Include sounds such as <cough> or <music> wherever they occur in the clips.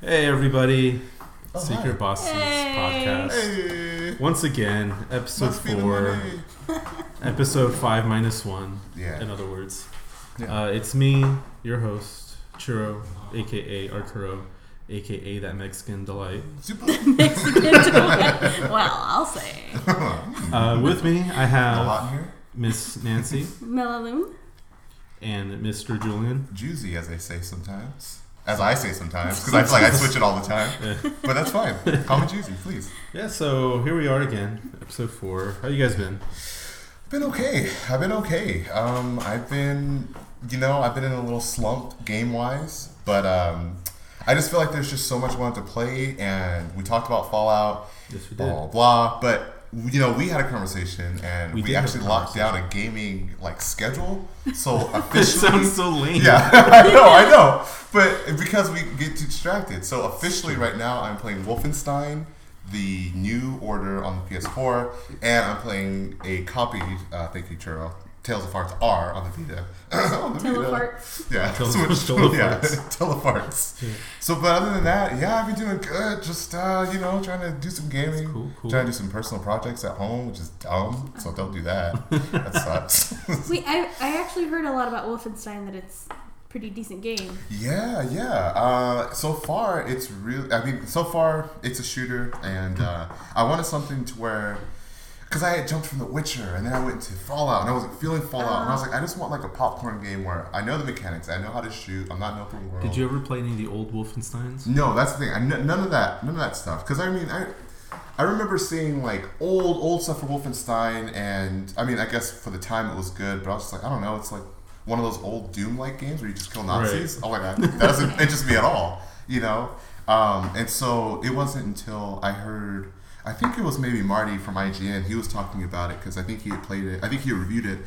Hey everybody, Oh, Secret hi. Bosses Hey. podcast. Hey. Once again, episode Must four, <laughs> episode five minus one. Yeah. In other words, Yeah. uh, it's me, your host, Churro, aka Arturo, aka that Mexican delight. Super. <laughs> Mexican delight. well, I'll say. <laughs> Uh, with me, I have lot in here. Miss Nancy Melaloon. and Mr. Julian. Juicy, as they say sometimes. As I say sometimes, because I feel like I switch it all the time. <laughs> But that's fine. Call me Juicy, please. Yeah, so here we are again, episode four. How you guys been? Been okay. I've been okay. Um, I've been, you know, I've been in a little slump game wise, but um, I just feel like there's just so much I want to play, and we talked about Fallout, Yes, we blah did. blah blah. But you know, we had a conversation, and We we, did have a actually locked down a gaming like schedule. So <laughs> officially, sounds so lame. Yeah, <laughs> I know, I know. But because we get too distracted. So officially right now I'm playing Wolfenstein, the new order on the PS4, and I'm playing a copied, uh, thank you, Churro, Tales of Hearts R on the Vita. <clears throat> on the Vita. Yeah, Tele- Switch- telefarts. yeah, telefarts. <laughs> Yeah. So, but other than that, yeah, I've been doing good. Just, uh, you know, trying to do some gaming. Cool, cool. Trying to do some personal projects at home, which is dumb. So don't do that. that sucks. <laughs> Wait, I, I actually heard a lot about Wolfenstein that it's pretty decent game. Yeah, yeah. Uh, so far, it's really. I mean, so far it's a shooter, and uh, I wanted something to where, because I had jumped from The Witcher, and then I went to Fallout, and I wasn't feeling Fallout, and I was like, I just want like a popcorn game where I know the mechanics, I know how to shoot, I'm not an open world. Did you ever play any of the old Wolfensteins? No, that's the thing. I, n- none of that. None of that stuff. Because I mean, I. I remember seeing like old, old stuff for Wolfenstein, and I mean, I guess for the time it was good, but I was just like, I don't know, it's like one of those old Doom-like games where you just kill Nazis. Oh my god, that doesn't <laughs> interest me at all, you know. Um, and so it wasn't until I heard, I think it was maybe Marty from IGN. He was talking about it because I think he had played it. I think he reviewed it,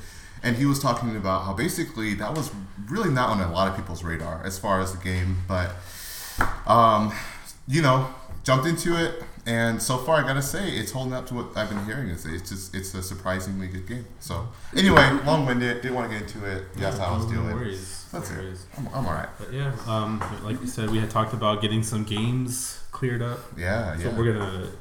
and he was talking about how basically that was really not on a lot of people's radar as far as the game, but um, you know, jumped into it, and so far I gotta say it's holding up to what I've been hearing. It's, it's just it's a surprisingly good game. So anyway, long winded, didn't want to get into it. That's how I was no doing. worries. That's no it. I'm, I'm all right. But yeah, um, like you said, we had talked about getting some games cleared up. Yeah, So yeah, we're gonna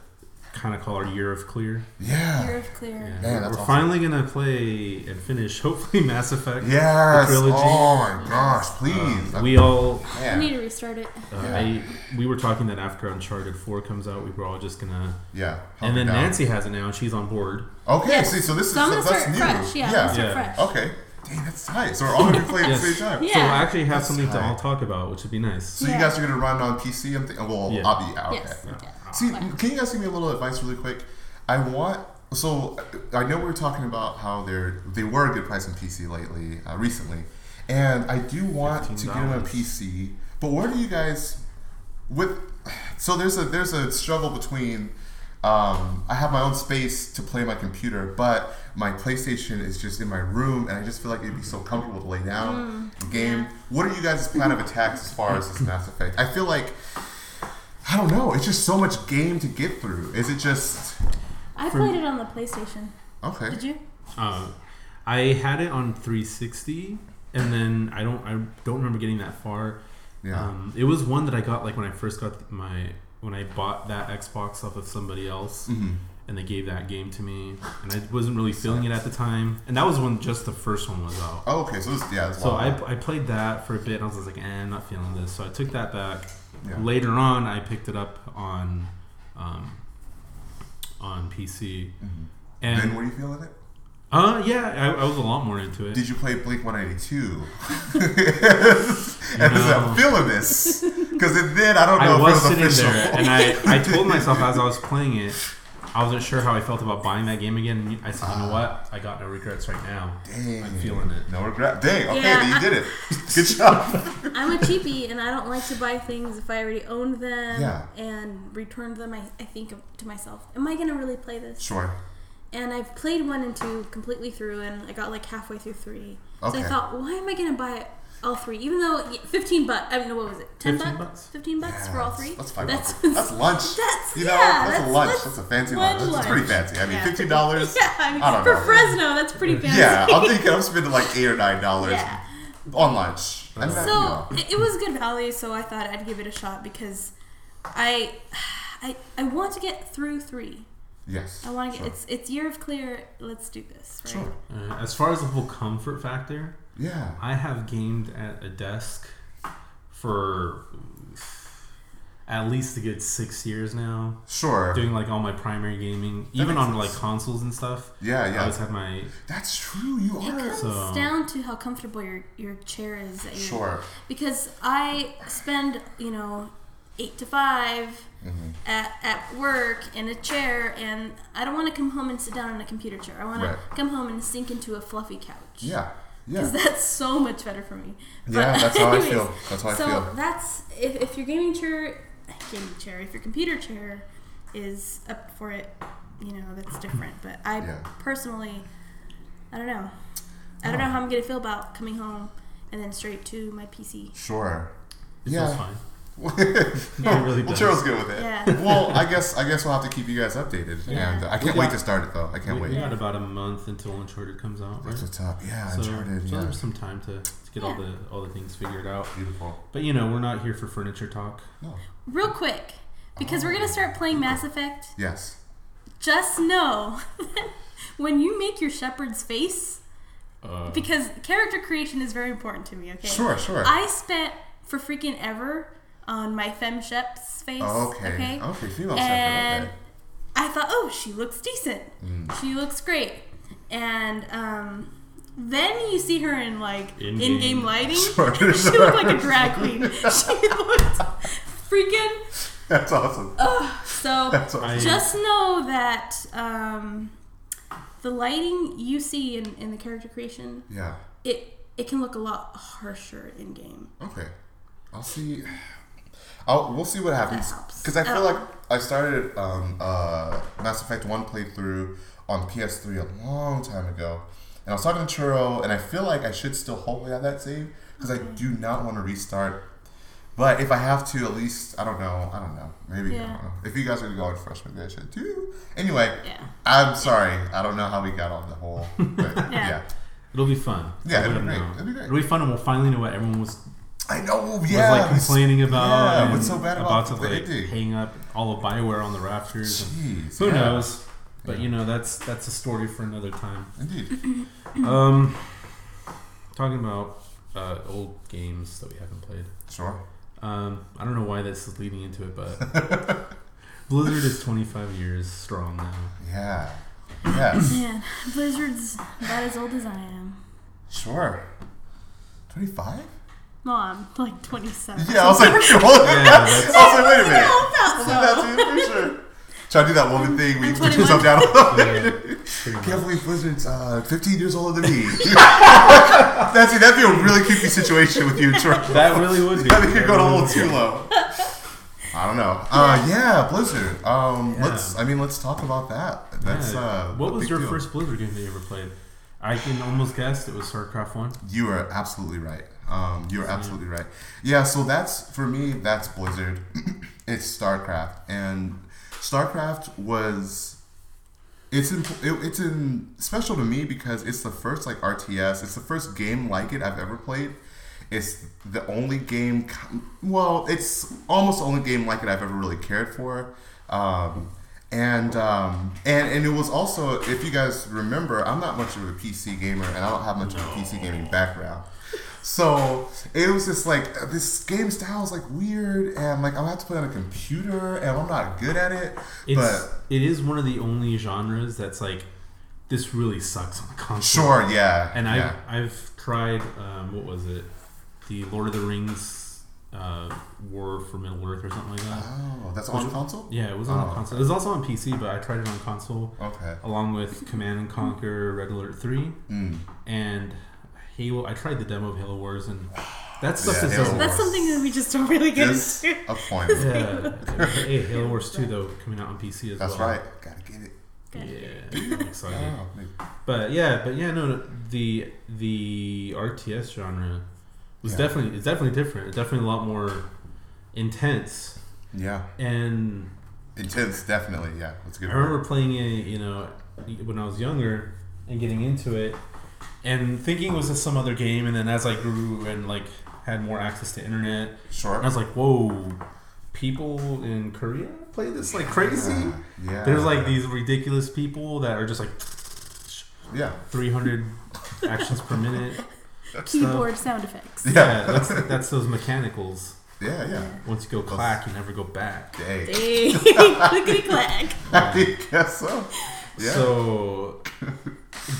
kind of call our year of clear. yeah. Year of Clear. Yeah, Man, we're awesome. finally gonna play and finish, hopefully, Mass Effect. Yes. The trilogy. Oh my gosh, please. Um, we all, I yeah. need to restart it. uh, Yeah. I, we were talking that after Uncharted Four comes out, we were all just gonna. yeah. and then Nancy has it now, and she's on board. Okay, Yes. see, so this is So I'm so that's start new. fresh. Yeah, yeah. Yeah. fresh. Okay. Dang, that's tight. So we're all gonna be playing at the Yes. same time. Yeah. So we'll actually have That's something to all talk about, which would be nice. So Yeah. you guys are gonna run on PC? I'm thinking. Well, Yeah. I'll be out. Okay. Yes. yeah. See, can you guys give me a little advice really quick? I want. So I know we were talking about how they're they were a good price on PC lately, uh, recently, and I do want to get on $15. PC. But where do you guys with? So there's a there's a struggle between. Um, I have my own space to play my computer, but my PlayStation is just in my room, and I just feel like it'd be so comfortable to lay down and game. yeah. What are you guys' plan of attacks as far as this <laughs> Mass Effect? I feel like I don't know. It's just so much game to get through. Is it just I For- played it on the PlayStation. okay? Did you? Uh, I had it on 360, and then I don't I don't remember getting that far. Yeah. Um, it was one that I got like when I first got my when I bought that Xbox off of somebody else, Mhm. And they gave that game to me, and I wasn't really <laughs> feeling it at the time. And that was when just the first one was out. Oh, okay. So it's, yeah. It's So long. I, I played that for a bit, and I was like, eh, I'm not feeling this. So I took that back. yeah. Later on, I picked it up on um, on PC, Mhm. and then what are you feeling it? uh, yeah, I, I was a lot more into it. Did you play Blink 182? <laughs> and No. I'm feeling this because it did. I don't know I was if it sitting was official. there, and I, I told myself as I was playing it, I wasn't sure how I felt about buying that game again. And I said, you know ah. what? I got no regrets right now. Dang. I'm feeling it. No regret. Dang. Okay, Yeah, then you I- did it. <laughs> Good job. <laughs> I'm a cheapie, and I don't like to buy things if I already owned them Yeah. and returned them. I, I think to myself, am I gonna really play this? Sure. And I've played one and two completely through, and I got like halfway through three. So Okay. I thought, why am I gonna buy all three? Even though fifteen bucks. I don't know what was it, ten 15 bucks? bucks. Fifteen bucks for all three. That's five That's bucks. That's lunch. <laughs> That's- you know, yeah, that's, a that's- lunch. that's That's, a fancy lunch lunch. That's pretty fancy. I mean, Yeah. fifteen dollars. <laughs> Yeah, I mean, I for know. Fresno, that's pretty fancy. Yeah, I'm <laughs> thinking I'm spending like eight or nine dollars Yeah. on lunch. And So know. it it was good value, so I thought I'd give it a shot because I, I, I want to get through three. Yes. I want to get sure. it's it's year of clear. Let's do this. Right? Sure. Uh, as far as the whole comfort factor, Yeah. I have gamed at a desk for at least a good six years now. Sure. Doing like all my primary gaming, even makes on like consoles and stuff. Yeah, yeah. I always have my That's true. You It are. comes So- down to how comfortable your your chair is. At your, Sure. Because I spend you know eight to 5 Mm-hmm. at at work in a chair, and I don't want to come home and sit down in a computer chair. I want Right. to come home and sink into a fluffy couch. Yeah. Because Yeah. that's so much better for me. Yeah, that's how I feel. That's how I feel. so feel. that's if, if your gaming chair, gaming chair, if your computer chair is up for it, you know that's different. But I Yeah. personally, I don't know. I don't know how I'm gonna feel about coming home and then straight to my PC. Sure. it Yeah. Feels. Yeah. Really well, does. Cheryl's good with it. Yeah. <laughs> Well, I guess I guess we'll have to keep you guys updated, Yeah. and uh, I can't got- wait to start it though. I can't we, wait. we got about a month until Uncharted comes out, right? That's what's up. Yeah, So, Uncharted. so yeah. there's some time to, to get all the all the things figured out. Beautiful. But you know, we're not here for furniture talk. No. Real quick, because we're gonna start playing Mass Effect. Yes. Just know <laughs> when you make your Shepard's face, Uh, because character creation is very important to me. Okay. Sure. Sure. I spent for freaking ever on my femme shep's face. okay. Okay. Okay. Female And Shepard. I thought, oh, she looks decent. Mm. She looks great. And um, then you see her in like In-game. in-game lighting. <laughs> Sure, <laughs> she sure. looked like a drag queen. <laughs> she looked freaking. That's awesome. So That's awesome. I- just know that um, the lighting you see in, in the character creation, yeah. it it can look a lot harsher in game. Okay. I'll see. I'll, we'll see what happens. Because I feel Oh. like I started um, uh, Mass Effect 1 playthrough on PS3 a long time ago. And I was talking to Churro, and I feel like I should still hopefully have that save. Because I do not want to restart. But if I have to, at least, I don't know. I don't know. Maybe, I don't know. If you guys are going to go out fresh, maybe I should too. Anyway, Yeah. I'm sorry. I don't know how we got on the whole. But <laughs> yeah. Yeah. it'll be fun. Yeah, it'll let be 'em great. It'll be great. It'll be fun, and we'll finally know what everyone was I know. was Yeah. like this- complaining about. Yeah, and what's so bad about to the like ending? hang up all of Bioware on the rafters? Jeez. Who yeah. knows? But Yeah. you know, that's that's a story for another time. Indeed. <clears throat> Um, talking about uh, old games that we haven't played. Sure. Um, I don't know why this is leading into it, but <laughs> Blizzard is 25 years strong now. Yeah. <clears throat> Yes. Man, Blizzard's about as old as I am. sure. 25? No, I'm like 27. Yeah, I was like, <laughs> hold Yeah, I that's, was like, wait a minute. No, I not was like, that so. dude, for sure. Try to do that woman thing where you put yourself down. 21. yeah, Can't believe Blizzard's uh, 15 years older than me. <laughs> That's that'd be a really creepy situation with you, Troy. That really would be. I think you're That going a little too low. I don't know. Uh, yeah, Blizzard. Um, Yeah. let's. I mean, let's talk about that. That's Yeah. uh. what was your deal. first Blizzard game that you ever played? I can almost guess it was StarCraft One. You are absolutely right. Um, you are absolutely right. Yeah, so that's for me. That's Blizzard. <clears throat> it's StarCraft, and StarCraft was. It's in, it, it's in special to me because it's the first like RTS. It's the first game like it I've ever played. It's the only game. Well, it's almost the only game like it I've ever really cared for. Um, and um, and and it was also, if you guys remember, I'm not much of a PC gamer, and I don't have much of a PC gaming background. So it was just like this game style is like weird, and like I'm gonna have to play on a computer, and I'm not good at it. It's but it is one of the only genres that's like this really sucks on the console. sure, yeah, And I've yeah. I've tried um, what was it, the Lord of the Rings uh, War for Middle Earth or something like that. Oh, that's on console. Yeah, it was on Oh. console. It was also on PC, but I tried it on console Okay. along with Command and Conquer, Red Alert Three, Mm. and Halo. I tried the demo of Halo Wars, and that stuff Yeah, is Halo just- That's something that we just don't really get Just into. a <laughs> point. Yeah, <laughs> hey, Halo Wars Two though coming out on PC as well. That's well. right. Gotta get it. Yeah, I'm excited. Oh, maybe. But yeah, but yeah, no, no, the the RTS genre was Yeah. definitely it's definitely different. It's definitely a lot more intense. Yeah. And Intense, definitely. Yeah. That's a good. I remember playing it, you know, when I was younger and getting into it, and thinking it was just some other game. And then as I grew and like had more access to internet, Sure. I was like, whoa, people in Korea play this like crazy. Yeah. yeah. There's like these ridiculous people that are just like Yeah. 300 actions per minute. Keyboard sound effects. Yeah, that's that's those mechanicals. Yeah, yeah. Once you go clack, you never go back. Dang. Hey, <laughs> clickety clack. <laughs> I guess so. Yeah. So,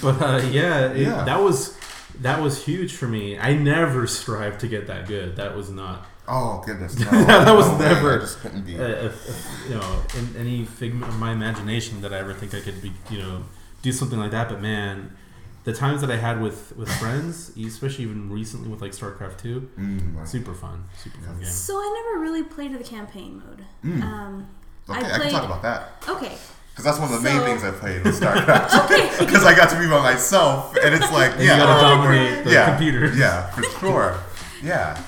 but uh, yeah, it, Yeah. that was that was huge for me. I never strived to get that good. That was not oh goodness. <laughs> No. That was way, never- I just couldn't be. uh, if, if, you know in any figment of my imagination that I ever think I could be you know do something like that. But man, the times that I had with with friends, especially even recently with like StarCraft two, Mm, like- super fun, super fun game. So I never really played the campaign mode. Mm. Um, okay, I I, can talk about that okay. Because that's one of the main things I played with StarCraft. <laughs> Okay. Because I got to be by myself, and it's like, And yeah, you gotta dominate the yeah, computer. Yeah, for <laughs> sure. Yeah.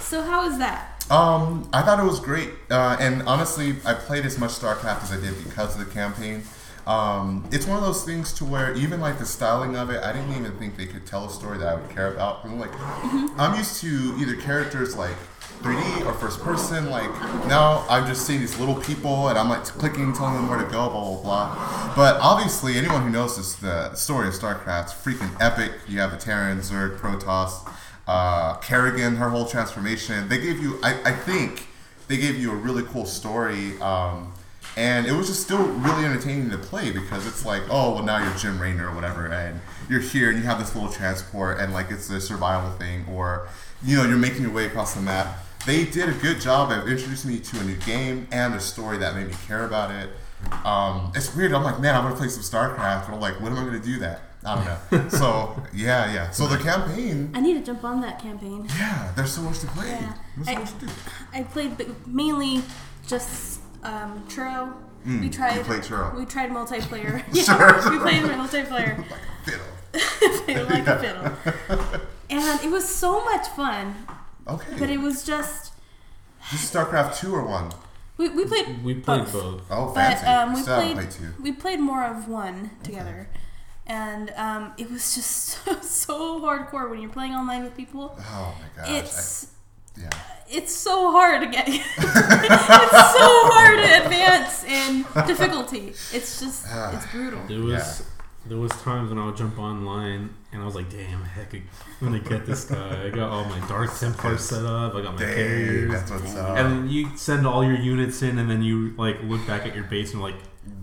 So how was that? Um, I thought it was great, uh, and honestly, I played as much StarCraft as I did because of the campaign. Um, it's one of those things to where even like the styling of it, I didn't even think they could tell a story that I would care about. I'm like, I'm used to either characters like 3D or first person. Like now, I'm just seeing these little people, and I'm like clicking, telling them where to go, blah blah blah. But obviously, anyone who knows this, the story of StarCraft's freaking epic. You have the Terran, Zerg, Protoss, uh, Kerrigan, her whole transformation. They gave you, I, I think, they gave you a really cool story. Um, and it was just still really entertaining to play because it's like, oh, well, now you're Jim Raynor or whatever, and you're here and you have this little transport, and like it's a survival thing, or you know, you're making your way across the map. They did a good job of introducing me to a new game and a story that made me care about it. Um, it's weird. I'm like, man, I'm gonna play some StarCraft, and I'm like, when am I gonna do that? I don't know. <laughs> so yeah, yeah. So the campaign, I need to jump on that campaign. yeah, there's so much to play. Yeah. There's so I- much to do. I played b- mainly just um, Churro. Mm, we you tried. played Churro. We tried multiplayer. <laughs> Sure. we played multiplayer. <laughs> Fiddle. Played like a fiddle. And it was so much fun, Okay. but it was just This is StarCraft two or one? we, we played We played both. both. Oh, But fancy. um, we Still played played two. we played more of one together, and um, it was just <laughs> so, so hardcore when you're playing online with people. Oh my gosh. It's I, yeah. it's so hard to get. <laughs> it's so hard to advance in <laughs> difficulty. It's just it's brutal. There was there was times when I would jump online and I was like, damn, heck, I'm gonna get this guy. I got all my Dark Templar set up. I got my Dang, carriers. that's what's up. And then you send all your units in, and then you like look back at your base and like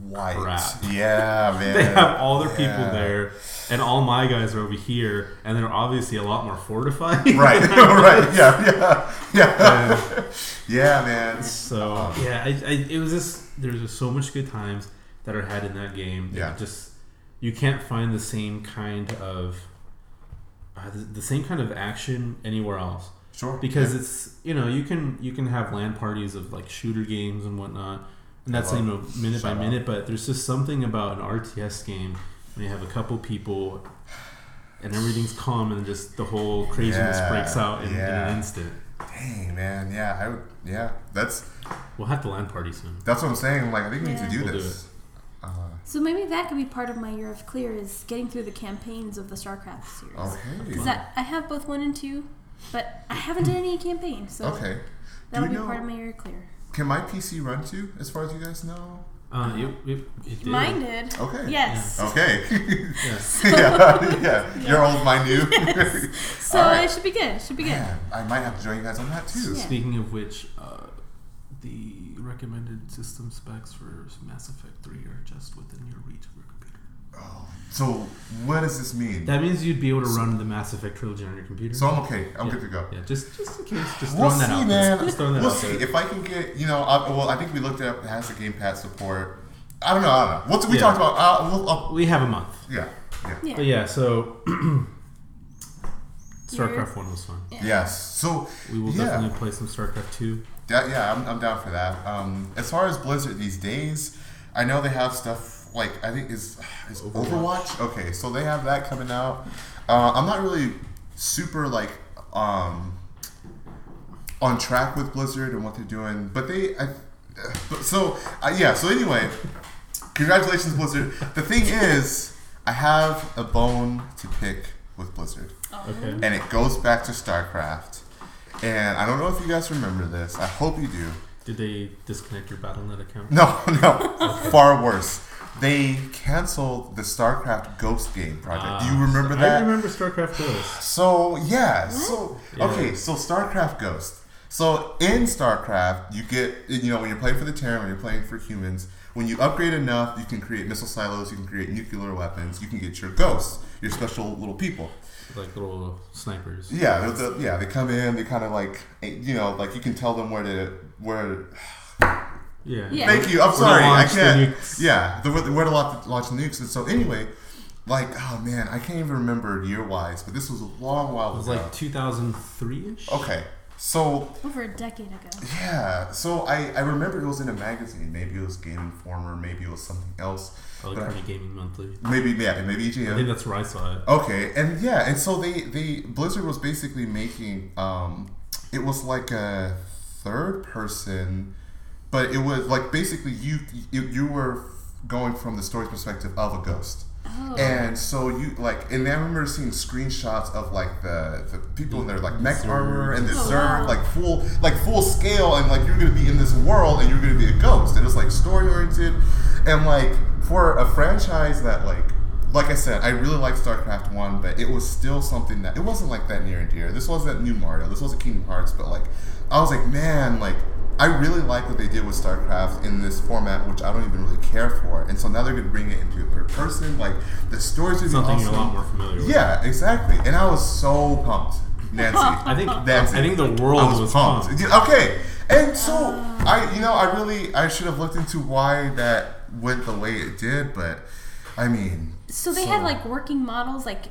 White. crap. Yeah, <laughs> man. they have all their people there, and all my guys are over here, and they're obviously a lot more fortified. Right, <laughs> right, <laughs> yeah, yeah, yeah. And Yeah, man. so um, yeah, I, I, it was just there's just so much good times that are had in that game. Yeah. just you can't find the same kind of uh, the, the same kind of action anywhere else Sure. because yeah. it's you know you can you can have LAN parties of like shooter games and whatnot and that's Well, you know minute by up. minute but there's just something about an RTS game when you have a couple people and everything's calm and just the whole craziness Yeah, breaks out in, in yeah. an instant Dang, man. Yeah, I would. Yeah, that's we'll have to LAN party soon that's what I'm saying. Like, I think we need to do We'll do this. Uh, So maybe that could be part of my year of clear is getting through the campaigns of the StarCraft series. okay. Because I, I have both one and two, but I haven't done any campaign, so Okay. that'll Do be know- part of my year of clear. Can my PC run too? As far as you guys know. uh, it, it, it did. Mine did. Okay. Yes. Okay. Yes. <laughs> yeah, <laughs> yeah. Your old, my new. <laughs> So All right. it should be good. Should be good. Man, I might have to join you guys on that too. Yeah. Speaking of which, uh, the recommended system specs for Mass Effect 3 are just within your reach of your computer. Oh, so what does this mean? That means you'd be able to run the Mass Effect trilogy on your computer. So I'm okay. I'm yeah. good to go. Yeah, just just in case, just We'll throwing that see, out man. there. Just throwing that we'll out see there. if I can get. You know, I, well, I think we looked up. It has the Game Pass support. I don't know. I don't know. What we Yeah. talked about? Uh, we'll, uh, we have a month. yeah, yeah. Yeah. But yeah, so StarCraft 1 was fun. Yes. So We will Yeah. definitely play some StarCraft 2. Yeah, yeah, I'm, I'm down for that. Um, as far as Blizzard these days, I know they have stuff like I think is <sighs> is Overwatch. Overwatch. Okay, so they have that coming out. Uh, I'm not really super like um, on track with Blizzard and what they're doing, but they. I, but <sighs> so uh, yeah. So anyway, congratulations, Blizzard. The thing is, I have a bone to pick with Blizzard Okay. and it goes back to StarCraft. And I don't know if you guys remember this. I hope you do. Did they disconnect your Battle.net account? No, <laughs> no, far worse. They canceled the StarCraft Ghost game project. Do you ah, remember that? I remember StarCraft Ghost. So yeah, so Yeah. okay, so StarCraft Ghost. So in StarCraft, you get you know when you're playing for the Terran, when you're playing for humans, when you upgrade enough, you can create missile silos, you can create nuclear weapons, you can get your ghosts, your special little people. Like little snipers. Yeah, they're the, yeah, they come in, they kind of like eh, you know like you can tell them where to where. Yeah. Yeah. Thank you. I'm Where sorry, I launch the can't. nukes. Yeah, the where to launch, launch the nukes. And so anyway, like oh man, I can't even remember year wise, but this was a long while ago. It was ago. like 2003 ish. okay, so Over a decade ago. Yeah, so I, I remember it was in a magazine. Maybe it was Game Informer. Maybe it was something else. Probably But I- Gaming Monthly. Maybe yeah, maybe EGM. I think that's where I saw it. Okay, and yeah, and so they they Blizzard was basically making um, it was like a third person, but it was like basically you you, you were going from the story's perspective of a ghost. Oh. And so you like, and I remember seeing screenshots of like the, the people in their like mech Zerg. armor and the Oh, Zerg, wow. like full like full scale, and like you're gonna be in this world and you're gonna be a ghost, and it's like story oriented, and like for a franchise that like. Like I said, I really liked StarCraft One, but it was still something that it wasn't like that near and dear. This wasn't new Mario. This wasn't Kingdom Hearts, but like I was like, man, like I really like what they did with StarCraft in this format, which I don't even really care for. And so now they're going to bring it into third person. Like the stories would be Something awesome. you're a lot more familiar with. Yeah, exactly. And I was so pumped, Nancy. <laughs> I think Nancy. I think the world I was, was, pumped. pumped. Okay, and so I, you know, I really, I should have looked into why that went the way it did, but I mean, So they had like working models. Like,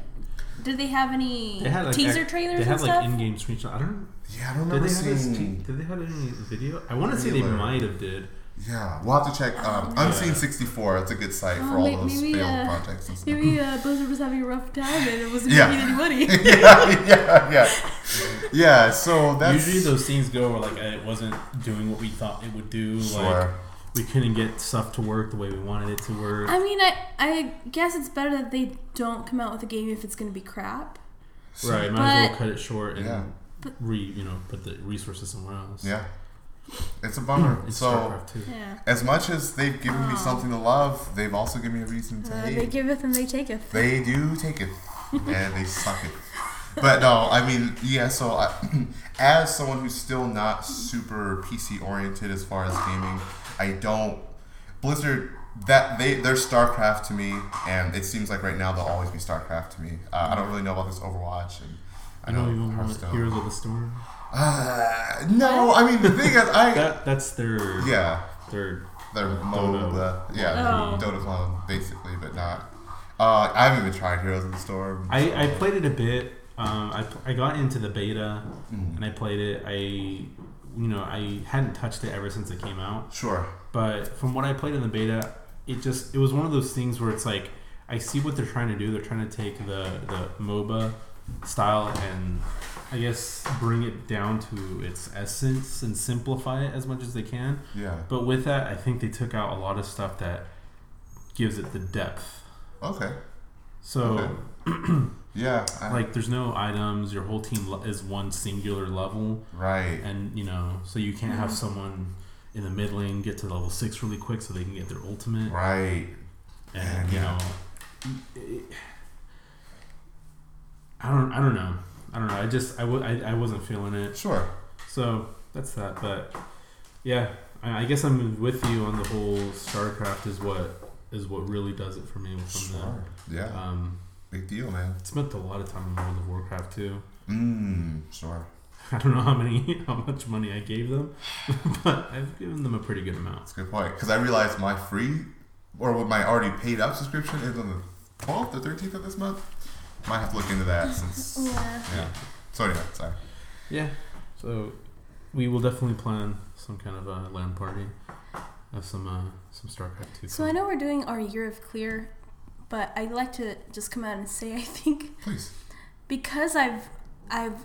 did they have any They had like teaser ex- trailers They had and like stuff? in-game screenshots. I don't. yeah, I don't Did remember they have a, seeing. did they have any video? I want to say they Trailer. might have did. Yeah, we'll have to check. Um, Oh, Unseen sixty four. It's a good site Oh, for all may- those maybe, failed uh, projects and stuff. Maybe uh, Blizzard was having a rough time and it wasn't Yeah. making any money. <laughs> yeah, yeah, yeah, yeah. So that's Usually those things go where like it wasn't doing what we thought it would do. Like Sure. We couldn't get stuff to work the way we wanted it to work. I mean, I I guess it's better that they don't come out with a game if it's going to be crap. right, might as well cut it short and Yeah. re you know put the resources somewhere else. yeah. It's a bummer. <clears throat> It's so StarCraft too. Yeah. as much as they've given me something to love, they've also given me a reason to Uh, hate. they giveth and they taketh. They do take it, and they suck it. But no, I mean, yeah. So, I, <clears throat> as someone who's still not super PC oriented as far as gaming, I don't Blizzard that they they're StarCraft to me, and it seems like right now they'll always be StarCraft to me. Uh, I don't really know about this Overwatch, and I I know know you want Hearthstone. Heroes of the Storm. Uh, no, I mean the thing is, I <laughs> That that's their yeah, their they're Dota. MOBA, yeah, Oh. Dota clone basically, but not. Uh, I haven't even tried Heroes of the Storm. I, I played it a bit. Um, I, I got into the beta Mhm. and I played it. I you know I hadn't touched it ever since it came out. Sure. But from what I played in the beta, it just it was one of those things where it's like I see what they're trying to do. They're trying to take the the MOBA style and I guess bring it down to its essence and simplify it as much as they can. Yeah. But with that, I think they took out a lot of stuff that gives it the depth. Okay. So Okay. <clears throat> Yeah. I- like there's no items your whole team le- is one singular level right. and you know so you can't have someone in the mid lane get to level six really quick so they can get their ultimate Right. and you Yeah. know it- i don't i don't know i don't know i just I w- I, I wasn't feeling it Sure. so that's that but yeah I, I guess i'm with you on the whole starcraft is what is what really does it for me from Sure. Yeah. the um Big deal, man. spent a lot of time in world of warcraft too Mmm. Sure. <laughs> I don't know how many, <laughs> how much money I gave them, <laughs> but I've given them a pretty good amount. That's a good point. Because I realized my free, or what my already paid up subscription is on the 12th or 13th of this month. Might have to look into that since. Yeah. Yeah. So anyway, sorry. Yeah, so we will definitely plan some kind of a LAN party of some uh, some StarCraft two. So I know we're doing our year of clear, but I'd like to just come out and say I think Please. because I've I've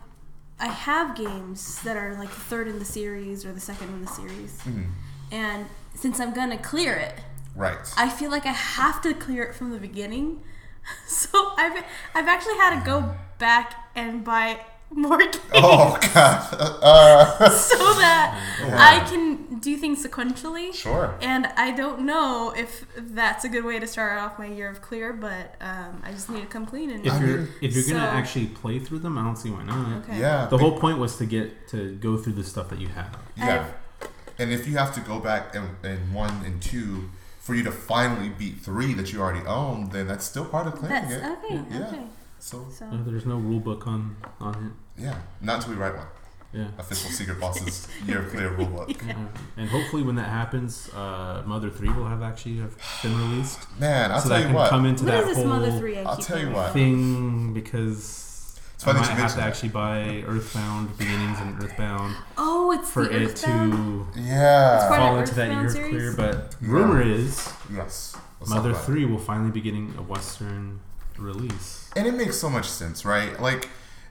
I have games that are like the third in the series or the second in the series, Mm. and since I'm gonna clear it, Right. I feel like I have to clear it from the beginning. <laughs> So I've I've actually had to go back and buy more games oh God. Uh, <laughs> <laughs> so that Yeah. I can do things sequentially. Sure. And I don't know if that's a good way to start off my year of clear, but um, I just need to come clean and If you're mean- if you're gonna actually play through them, I don't see why not. okay. Yeah. The whole point was to get to go through the stuff that you have. Yeah. And if you have to go back and, in one and two for you to finally beat three that you already own, then that's still part of clearing That's it. okay. Yeah. Okay. So So Uh, there's no rule book on on it. yeah, not until we write one. It. Yeah. Official Secret Bosses Year of Clear rulebook. Uh, <laughs> and hopefully, when that happens, uh, Mother Three will have actually have been released, <sighs> Man, I'll so tell that you can what. come into what that is this whole Mother Three? I I'll tell you what. thing because It's I funny might have to that. actually buy Earthbound Beginnings and Earthbound Oh, it's for the it Earthbound? to Yeah. part of fall into that year Earthbound of series? clear. But Yeah. rumor is Yes. Let's Mother. Three will finally be getting a Western release. And it makes so much sense, right? Like,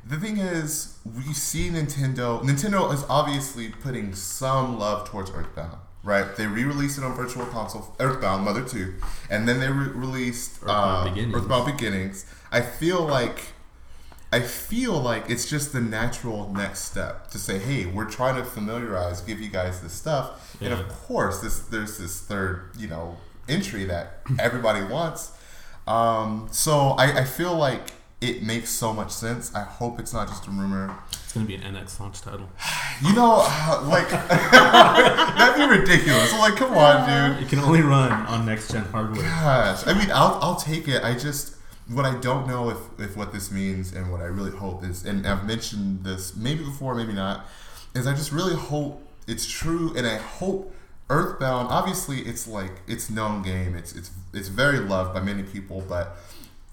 the thing is, we see Nintendo. Nintendo is obviously putting some love towards Earthbound, right? They re-released it on Virtual Console, Earthbound Mother Two, and then they re- released Earthbound uh, Beginnings. Earthbound Beginnings. I feel like, I feel like it's just the natural next step to say, hey, we're trying to familiarize, give you guys this stuff, and of course, this there's this third, you know, entry that everybody wants. Um, so I, I feel like it makes so much sense. I hope it's not just a rumor. It's gonna be an NX launch title. <sighs> You know, uh, like <laughs> that'd be ridiculous. Like, come on, dude. It can only run on next gen hardware. Gosh, I mean, I'll I'll take it. I just what I don't know if if what this means and what I really hope is, and I've mentioned this maybe before, maybe not, is I just really hope it's true, and I hope Earthbound. Obviously, it's like it's known game. It's it's it's very loved by many people, but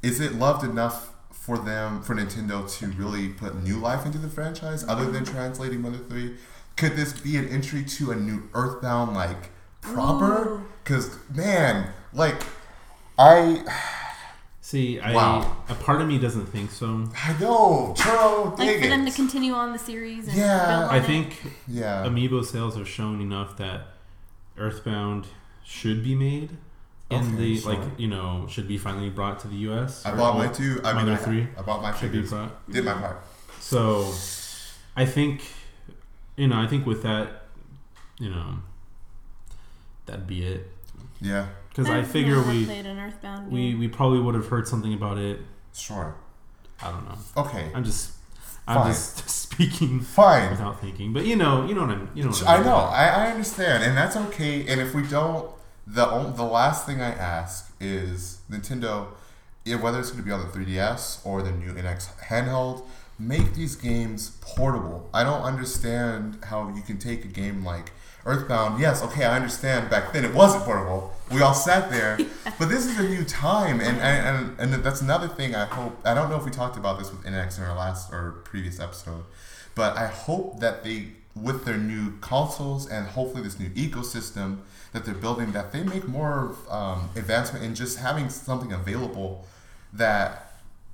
is it loved enough? For them, for Nintendo to really put new life into the franchise, other than mm-hmm. translating Mother Three, could this be an entry to a new Earthbound like proper? Because man, like I <sighs> See, I Wow. a part of me doesn't think so. I know, Churro, Like dig for them to continue on the series and Yeah. build on I it. think yeah, Amiibo sales have shown enough that Earthbound should be made, and Okay, the sure. like you know should be finally brought to the U.S. I bought all- mine too. I mean, Mother I, three I bought my should be brought. Did my part. So, I think, you know, I think with that, you know, that'd be it. Yeah, Because I figure we played an Earthbound we we probably would have heard something about it. sure. I don't know. Okay, I'm just I'm Fine. just <laughs> speaking fine. without thinking. But you know, you know what I'm. You know. What I I'm know. I, I understand, and that's okay. And if we don't, the the last thing I ask is Nintendo, whether it's going to be on the 3DS or the new NX handheld, make these games portable. I don't understand how you can take a game like Earthbound. Yes, okay, I understand. Back then it wasn't portable. We all sat there, <laughs> but this is a new time, and and, and and that's another thing. I hope. I don't know if we talked about this with NX in our last or previous episode, but I hope that they, with their new consoles and hopefully this new ecosystem that they're building, that they make more um, advancement in just having something available that,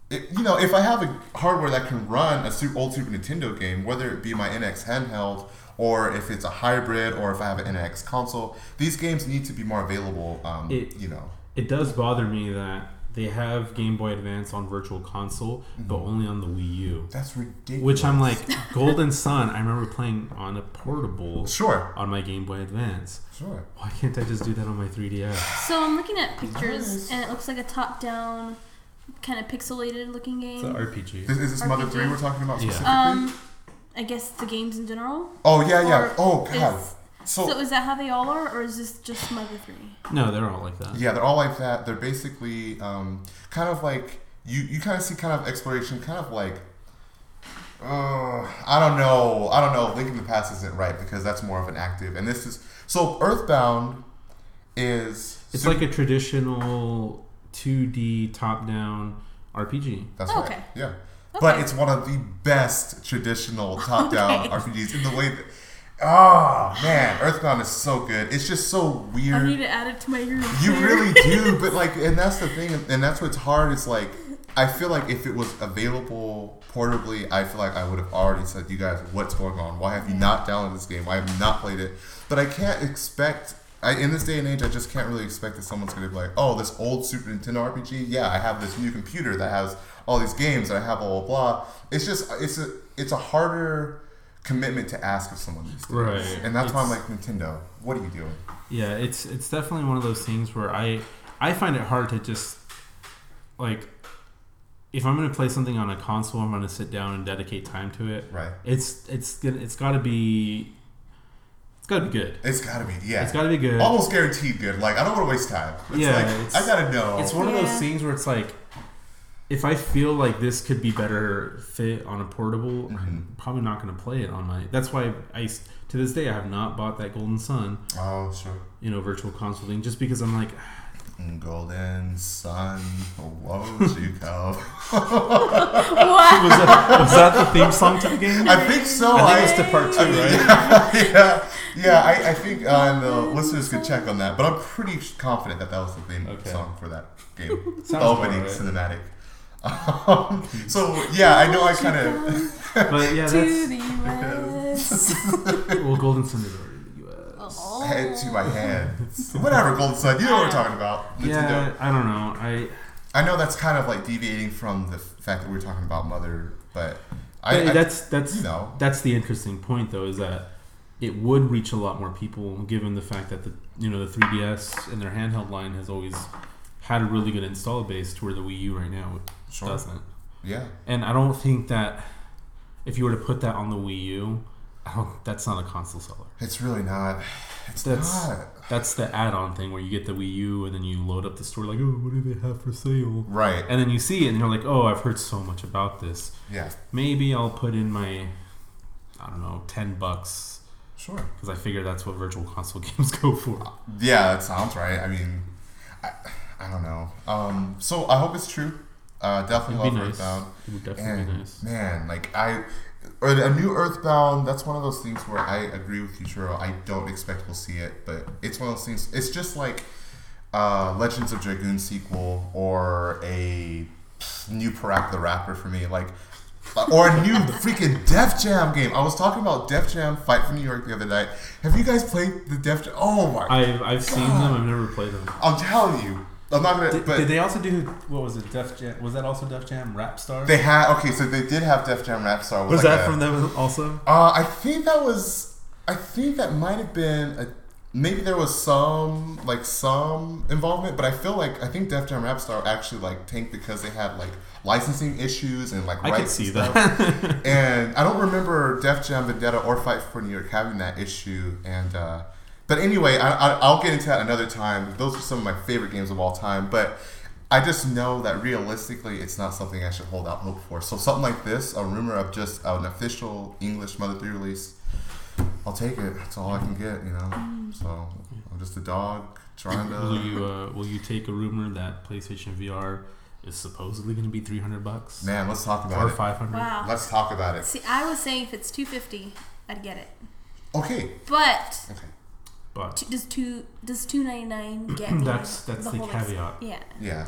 it, you know, if I have a hardware that can run a super, old Super Nintendo game, whether it be my NX handheld or if it's a hybrid or if I have an NX console, these games need to be more available. Um, It- you know, It does bother me that they have Game Boy Advance on Virtual Console, but only on the Wii U. that's ridiculous. Which I'm like, <laughs> Golden Sun. I remember playing on a portable sure, on my Game Boy Advance. sure. Why can't I just do that on my 3DS? So I'm looking at pictures, Nice. and it looks like a top-down, kind of pixelated looking game. It's an RPG. Is, is this Mother RPG? Three we're talking about Yeah. specifically? Um, I guess the games in general. oh yeah, yeah. or Oh god. Is- So, So is that how they all are, or is this just Mother Three? No, they're all like that. yeah, they're all like that. They're basically um, kind of like you. You kind of see kind of exploration, kind of like. Uh, I don't know. I don't know. Link in the Past isn't right because that's more of an active, and this is so Earthbound is. It's super- like a traditional 2D top-down RPG. That's Okay. right. Yeah. But it's one of the best traditional top-down <laughs> Okay. RPGs in the way that. Oh man, Earthbound is so good. It's just so weird. I need to add it to my. You really <laughs> do, but like, and that's the thing, and that's what's hard. Is like, I feel like if it was available portably, I feel like I would have already said, "You guys, what's going on? Why have you not downloaded this game? Why have you not played it?" But I can't expect. I, in this day and age, I just can't really expect that someone's going to be like, "Oh, this old Super Nintendo RPG. Yeah, I have this new computer that has all these games, and I have blah blah blah." It's just, it's a, it's a harder commitment to ask of someone these days. Right. And that's why I'm like, Nintendo, what are you doing? Yeah, it's it's definitely one of those things where I I find it hard to just like if I'm gonna play something on a console, I'm gonna sit down and dedicate time to it. Right. It's it's gonna it's got to be it's got to be good. It's gotta be, yeah. It's got to be good. Almost guaranteed good. Like, I don't want to waste time. It's Yeah, like, it's- I gotta know. It's one of those things where it's like, if I feel like this could be better fit on a portable, Mhm. I'm probably not going to play it on my. That's why I to this day I have not bought that Golden Sun, oh, sure. you know, virtual console thing, just because I'm like, <sighs> Golden Sun, won't <laughs> you come? What? was that, was that the theme song to the game? I think so. I think I- it's to part two, I mean, right? <laughs> yeah, yeah. I, I think uh, and the listeners could check on that, but I'm pretty confident that that was the theme Okay. song for that game, the Sounds opening right. cinematic. Um, so yeah, I know I kind of <laughs> But yeah, to that's the U.S. well, Golden Sun is already in the U.S. Oh. head to my hands. Whatever, Golden Sun. You know what we're talking about. Nintendo. Yeah, I don't know. I I know that's kind of like deviating from the fact that we're talking about Mother, but I, but I that's that's you know that's the interesting point though is that it would reach a lot more people given the fact that the you know the 3ds and their handheld line has always had a really good install base to where the Wii U right now sure. doesn't. Yeah, And I don't think that if you were to put that on the Wii U, I don't, that's not a console seller. it's really not. It's That's- not. That's the add-on thing where you get the Wii U and then you load up the store like, oh, what do they have for sale? Right. And then you see it and you're like, oh, I've heard so much about this. Yeah. Maybe I'll put in my, I don't know, ten bucks Sure. because I figure that's what virtual console <laughs> games go for. Yeah, that sounds right. I mean, I, I don't know. Um, so I hope it's true. Uh, definitely It'd love nice. Earthbound. It would definitely And be nice. man, like I, or a new Earthbound. That's one of those things where I agree with you, Churro. I don't expect we'll see it, but it's one of those things. It's just like uh, Legends of Dragoon sequel or a new PaRappa the Rapper for me. Like. or a new <laughs> freaking Def Jam game. I was talking about Def Jam Fight for New York the other night. Have you guys played the Def Jam? Oh my! I've, I've seen them. I've never played them. I'm telling you, I'm not gonna. Did, but did they also do what was it? Def Jam? Was that also Def Jam Rap Star? they had okay, so they did have Def Jam Rap Star. was like that a- from them also? Uh, I think that was. I think that might have been a. Maybe there was some like some involvement, but I feel like I think Def Jam Rap Star actually like tanked because they had like licensing issues and like I rights could see and that. stuff. and I don't remember Def Jam Vendetta or Fight for New York having that issue. And uh, but anyway, I, I, I'll get into that another time. Those are some of my favorite games of all time. But I just know that realistically, it's not something I should hold out hope for. So something like this, a rumor of just an official English Mother 3 release, I'll take it. That's all I can get, you know. So I'm just a dog trying will to. you uh, will you take a rumor that PlayStation VR is supposedly going to be three hundred bucks Man, let's talk about or it. five hundred? Wow. Let's talk about it. See, I was saying if it's two fifty, I'd get it. Okay. But Okay. But does two does two ninety nine <clears throat> get me That's- that's the whole ex- caveat. Yeah. Yeah.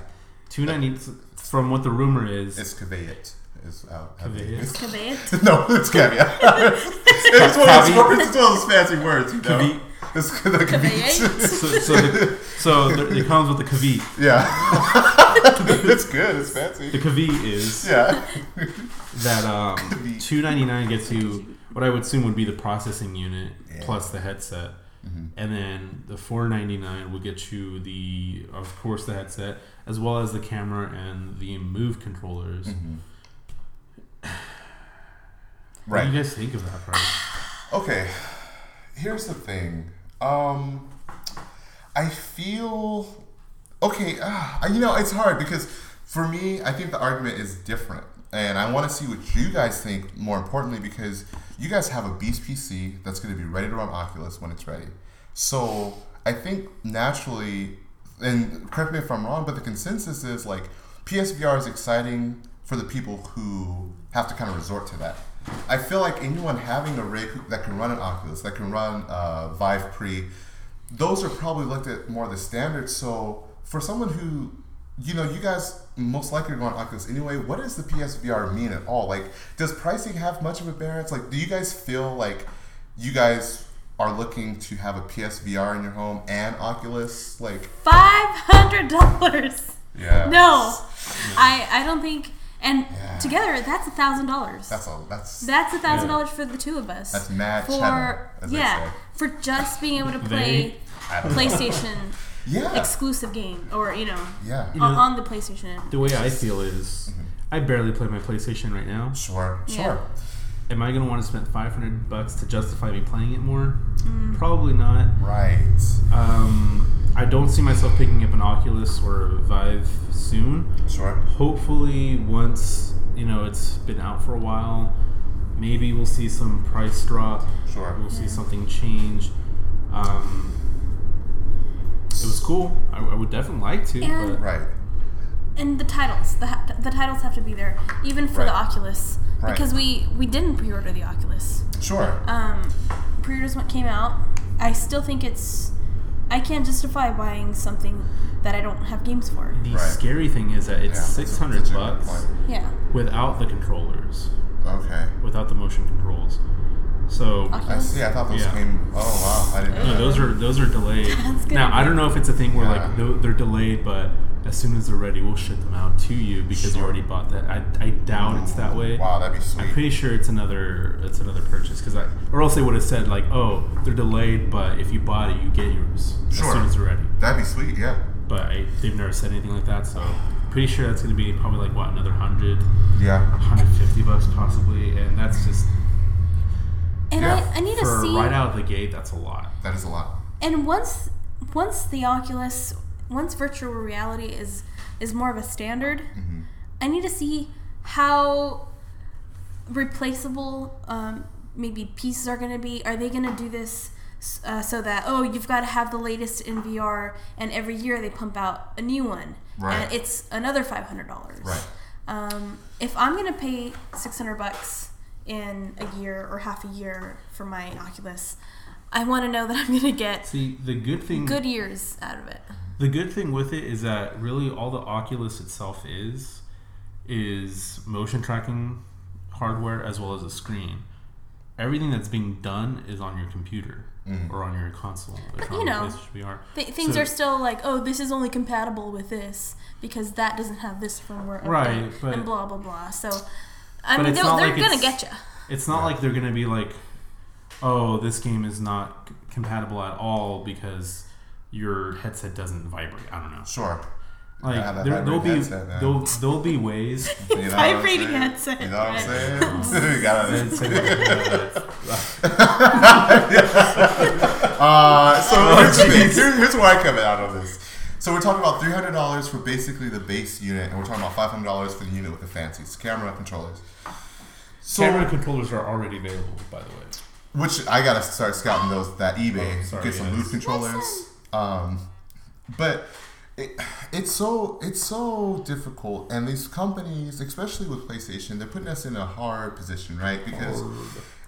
two ninety from what the rumor is. It's caveat. Is out. Caveat? Caveat. <laughs> no, it's caveat. <laughs> it's, one of those, it's one of those fancy words, you know. Caveat. It's <laughs> the caveat. Caveat. so, so, the, so there, it comes with the caveat. Yeah. it's good. It's fancy. The caveat is Yeah. that um, two ninety nine gets you what I would assume would be the processing unit Yeah. plus the headset, Mhm. and then the four ninety nine will get you the of course the headset as well as the camera and the Move controllers. Mhm. <sighs> What do Right. you guys think of that price? <sighs> Okay. Here's the thing. Um, I feel okay. Uh, you know, it's hard because for me, I think the argument is different, and I want to see what you guys think. More importantly, because you guys have a beast PC that's going to be ready to run Oculus when it's ready. So I think naturally, and correct me if I'm wrong, but the consensus is like PSVR is exciting for the people who have to kind of resort to that. I feel like anyone having a rig that can run an Oculus, that can run uh, Vive Pre, those are probably looked at more the standard. So for someone who, you know, you guys most likely are going Oculus anyway. What does the PSVR mean at all? Like, does pricing have much of a bearance? Like, do you guys feel like you guys are looking to have a PSVR in your home and Oculus? Like, Five hundred dollars. yeah, No, I I don't think. and Yeah. together that's a thousand dollars. That's a that's That's a thousand dollars for the two of us. That's mad for cheddar, as they yeah say. for just being able to <laughs> play <laughs> I don't know. PlayStation Yeah. exclusive game or you know yeah. You on, know- on the PlayStation. The way I feel is, I barely play my PlayStation right now. Sure. Yeah. Sure. Am I gonna want to spend 500 bucks to justify me playing it more? Mm. Probably not. Right. Um, I don't see myself picking up an Oculus or a Vive soon. Sure. Hopefully, once you know it's been out for a while, maybe we'll see some price drop. Sure. We'll see Yeah. something change. Um, it was cool. I, I would definitely like to, And- but Right. and the titles the, the titles have to be there even for the oculus Right. because we we didn't pre-order the oculus Sure. um pre-orders what came out i still think it's i can't justify buying something that i don't have games for the Right. scary thing is that it's Yeah, 600 that's a good bucks yeah without the controllers, Okay. without the motion controls. So I see. I thought those Yeah. came. Oh wow! I didn't know. No, that. those are those are delayed. <laughs> Now I don't know if it's a thing where Yeah. like tho- they're delayed, but as soon as they're ready, we'll ship them out to you because you already bought that. I, I doubt it's that way. Wow, that'd be sweet. I'm pretty sure it's another it's another purchase because I or else they would have said like oh they're delayed, but if you bought it, you get yours as soon as they're ready. That'd be sweet. Yeah. But I, they've never said anything like that, so pretty sure that's going to be probably like what another 100, Yeah. 150 bucks possibly, and that's just and Yeah. I, I need to for see right out of the gate. That's a lot. That is a lot. and once once the oculus once virtual reality is is more of a standard Mm-hmm. i need to see how replaceable um, maybe pieces are going to be are they going to do this uh, so that oh you've got to have the latest in vr and every year they pump out a new one Right. and it's another $500 Right. um, if i'm going to pay 600 bucks in a year or half a year for my oculus i want to know that i'm going to get See, the good thing good years out of it. The good thing with it is that really all the Oculus itself is is motion tracking hardware as well as a screen. Everything that's being done is on your computer mm-hmm. or on your console. But, you're you on know, VR. Th- things So- are still like, oh, this is only compatible with this because that doesn't have this firmware update Right, but- and blah blah blah. So, I But mean, it's they'll, not they're like gonna it's- get you. It's not like they're gonna be like, oh, this game is not c- compatible at all because your headset doesn't vibrate. I don't know. Sure. Like Yeah, that there, there'll be vibrating headset, there'll, there'll be ways. <laughs> You know what I'm Vibrating saying? headset, You know what I'm saying? <laughs> <laughs> you gotta. Uh, so here's the thing. Here's where I come out of this. So we're talking about three hundred dollars for basically the base unit, and we're talking about five hundred dollars for the unit with the fancies, camera controllers. So, Camera controllers are already available, by the way. which I gotta start scouting those that eBay, Oh, sorry, get some yes. loose controllers. Um, but it, it's so it's so difficult, and these companies, especially with PlayStation, they're putting us in a hard position, right? Because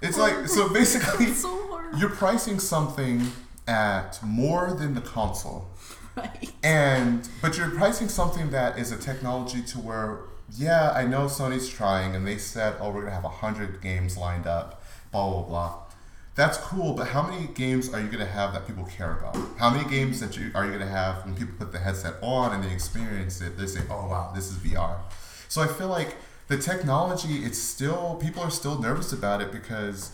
it's like so <laughs> basically so you're pricing something at more than the console <laughs> Right. and but you're pricing something that is a technology to where yeah i know sony's trying and they said oh we're gonna have 100 games lined up blah blah blah that's cool but how many games are you gonna have that people care about how many games that you are you gonna have when people put the headset on and they experience it they say oh wow this is vr so i feel like the technology it's still people are still nervous about it because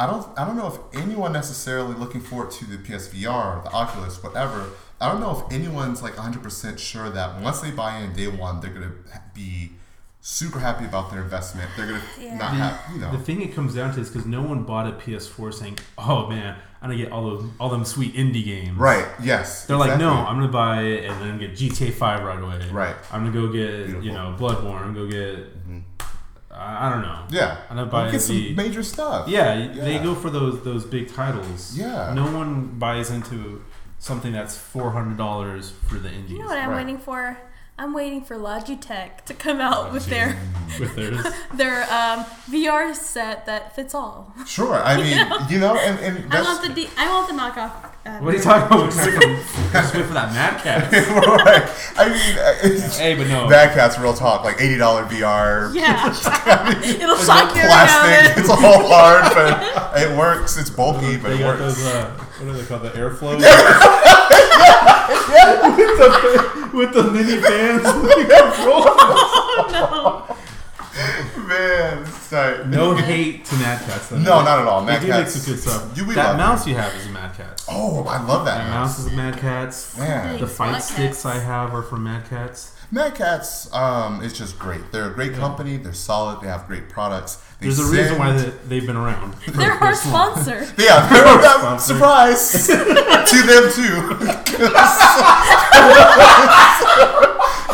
I don't I don't know if anyone necessarily looking forward to the PSVR, the Oculus, whatever. I don't know if anyone's like 100% sure that once they buy in day one, they're gonna be super happy about their investment. They're gonna Yeah. not The, have you know the thing it comes down to is because no one bought a PS4 saying, "Oh man, I'm gonna get all those all them sweet indie games." right. Yes, They're like, no. I'm gonna buy it and then get GTA 5 right away. Right. I'm gonna go get Beautiful. you know Bloodborne. I'm gonna go get mm-hmm. I, I don't know. yeah. I'm gonna We'll buy get some the major stuff. yeah, They go for those those big titles. Yeah. No one buys into something that's four hundred dollars for the indies You know what I'm Right. waiting for? I'm waiting for Logitech to come out with their <laughs> with theirs. <laughs> their um, VR set that fits all. Sure. I <laughs> mean, you know, and, and I that's want the D- I want the knockoff. Uh, What are you talking about? Just wait for, just wait for that Mad Cat. right. I mean, it's, Hey, but no. Bad Cat's real talk, like eighty dollar VR. Yeah, it'll It's shock not you plastic. It's all hard, but it works. It's bulky, but They it got works. those, uh, what are they called? The <laughs> airflow? with, the, with the mini fans with the controller. Oh Sorry. No hate to Mad Catz. though. No, not at all. They Mad do make some good stuff. You- we that love mouse you have is a Mad Catz. Oh, I love that. That mouse is a Mad Catz. Man. The fight Mad sticks Cats. I have are from Mad Catz. Mad Catz um, is just great. They're a great company. They're solid. They have great products. They There's a reason why they, they've been around. <laughs> They're our sponsor. <laughs> Yeah, they're our Sponsor. surprise <laughs> to them too.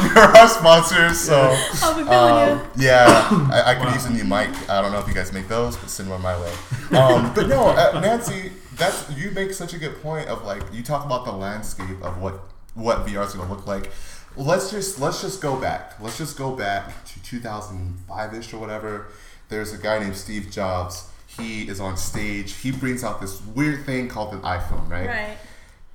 You're our sponsors, so I'll be billing um, yeah, I, I could use a new mic. I don't know if you guys make those, but send one my way. Um, but no, uh, Nancy, that's you make such a good point of like you talk about the landscape of what what VR is going to look like. Let's just let's just go back. Let's just go back to 2005 ish or whatever. There's a guy named Steve Jobs. He is on stage. He brings out this weird thing called an iPhone, right? Right.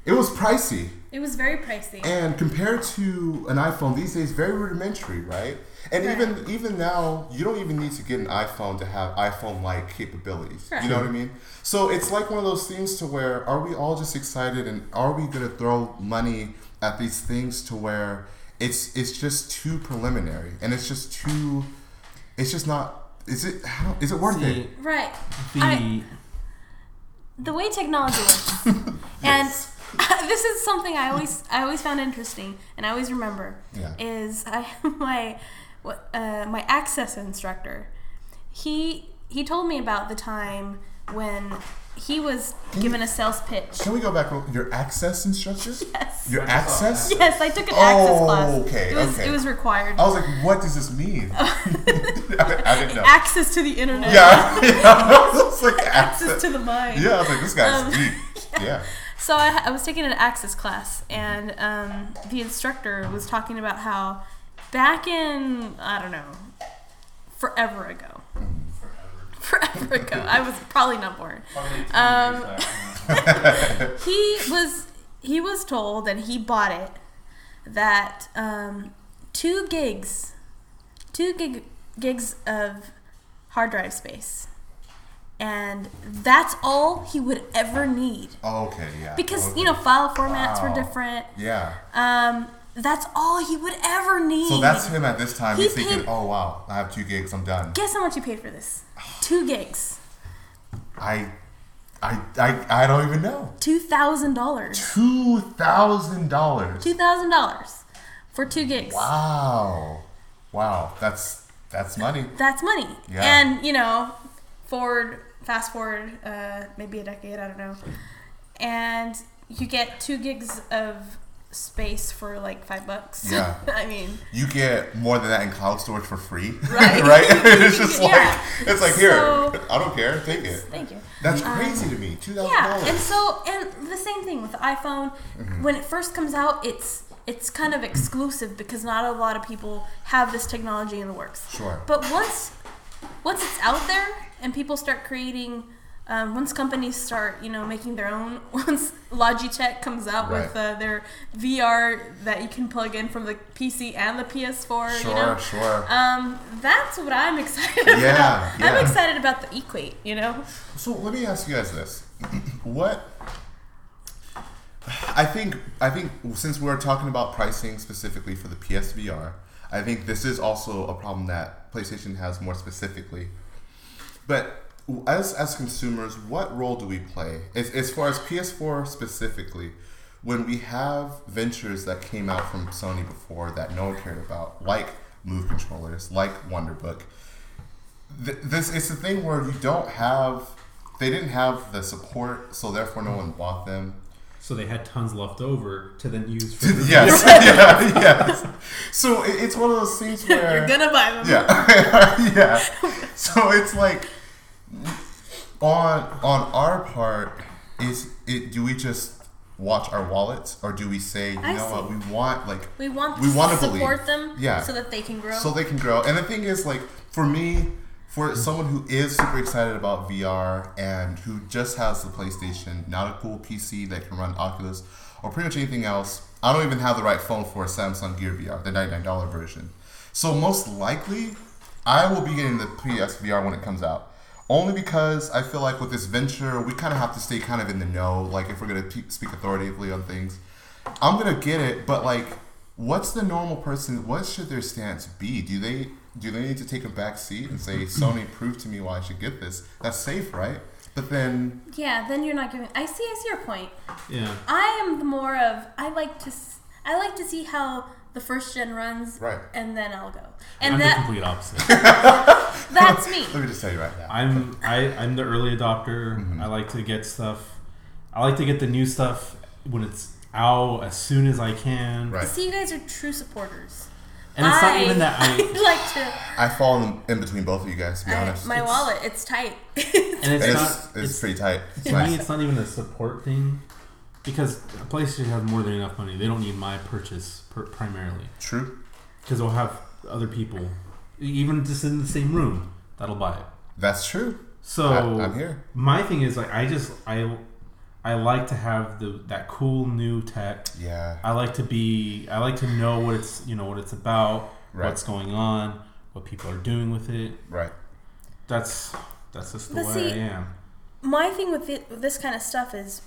It was pricey. It was very pricey. And compared to an iPhone these days, very rudimentary, right? And Right. even even now, you don't even need to get an iPhone to have iPhone-like capabilities. Right. You know what I mean? So it's like one of those things to where are we all just excited and are we gonna throw money at these things to where it's it's just too preliminary and it's just too it's just not is it how, is it worth See, it? right. the I- the way technology works, <laughs> and <laughs> this is something I always I always found interesting, and I always remember Yeah. is I <laughs> my what uh, my access instructor. He he told me about the time when he was given a sales pitch. Can we go back? real- Your access instructor? Yes. Your access? Yes, I took an access Oh, class. okay, It was okay. it was required. I was like, what does this mean? I, <laughs> I didn't know. Access to the internet. Yeah, <laughs> yeah. I was like, Access <laughs> access. to the mind. Yeah, I was like, this guy's Um, deep. Yeah. So I, I was taking an access class, and um, the instructor was talking about how back in I don't know, forever ago, forever ago, I was probably not born. Um, <laughs> he was he was told, and he bought it that um, two gigs, two gig gigs of hard drive space, and that's all he would ever need Oh, okay, yeah. because okay. you know file formats Wow. were different. Yeah. Um, that's all he would ever need. So that's him at this time. He He's thinking, oh, wow, I have two gigs, I'm done. Guess how much he paid for this? Two gigs, I, I, I, I don't even know. two thousand dollars. $2,000. Two thousand dollars for two gigs. Wow. Wow. That's, that's money. That's money. Yeah. And you know, forward, fast forward, uh, maybe a decade. I don't know. And you get two gigs of space for like five bucks. Yeah. <laughs> I mean, You get more than that in cloud storage for free. <laughs> Right. right? <laughs> It's just like, Yeah. it's like, here, So- I don't care, take it. thank you. That's crazy to me. $2,000. Yeah, and so and the same thing with the iPhone. Mm-hmm. When it first comes out, it's it's kind of exclusive because not a lot of people have this technology in the works. Sure. But once once it's out there and people start creating, um, once companies start you know making their own, <laughs> once Logitech comes out with uh, their VR that you can plug in from the PC and the PS4, Sure, you know. sure. Um, that's what I'm <laughs> excited Yeah, about. yeah. I'm excited about the Equate, you know. So let me ask you guys this: <clears throat> What I think I think since we're talking about pricing specifically for the PSVR, I think this is also a problem that PlayStation has more specifically. But as as consumers, what role do we play? As, as far as PS4 specifically? When we have ventures that came out from Sony before that no one cared about, like Move controllers, like Wonderbook, th- this it's a thing where you don't have they didn't have the support so therefore no one bought them. So they had tons left over to then use for the <laughs> yes <laughs> yeah yes. So it, it's one of those things <laughs> where You're gonna buy them. yeah. Yeah. So it's like on on our part is it do we just watch our wallets or do we say you I know what we want like We want We wanna support believe. them Yeah. so that they can grow. so they can grow. And the thing is, like, for me, for someone who is super excited about VR and who just has the PlayStation, not a cool PC that can run Oculus or pretty much anything else, I don't even have the right phone for a Samsung Gear VR, the $99 version. So most likely, I will be getting the PSVR when it comes out. Only because I feel like with this venture, we kind of have to stay kind of in the know. Like, if we're going to speak authoritatively on things, I'm gonna get it, but like, what's the normal person? What should their stance be? Do they do they need to take a back seat and say, <clears throat> Sony, prove to me why I should get this? That's safe, right? But then, Yeah, then you're not giving. I see. I see your point. Yeah. I am the more of I like to. s- I like to see how the first gen runs, right? and then I'll go. And I'm the complete opposite. <laughs> that's me. Let me just tell you right now. I'm I, I'm the early adopter. Mhm. I like to get stuff. I like to get the new stuff when it's out as soon as I can. Right. See, you guys are true supporters. And it's I, not even that <laughs> I. like to. <laughs> I fall in, in between both of you guys, to be I- honest. my It's- wallet, it's tight. And it's, And it's, not. it's, It's, pretty tight. It's to nice. me, it's not even a support thing, because PlayStation has more than enough money. They don't need my purchase per, primarily, True. because they'll have other people, even just in the same room, that'll buy it. That's true. So I, I'm here. my thing is like I just I I like to have the that cool new tech. Yeah. I like to be I like to know what it's you know what it's about, Right. what's going on, what people are doing with it. Right. That's that's just the But way see, I am. My thing with, it, with this kind of stuff is If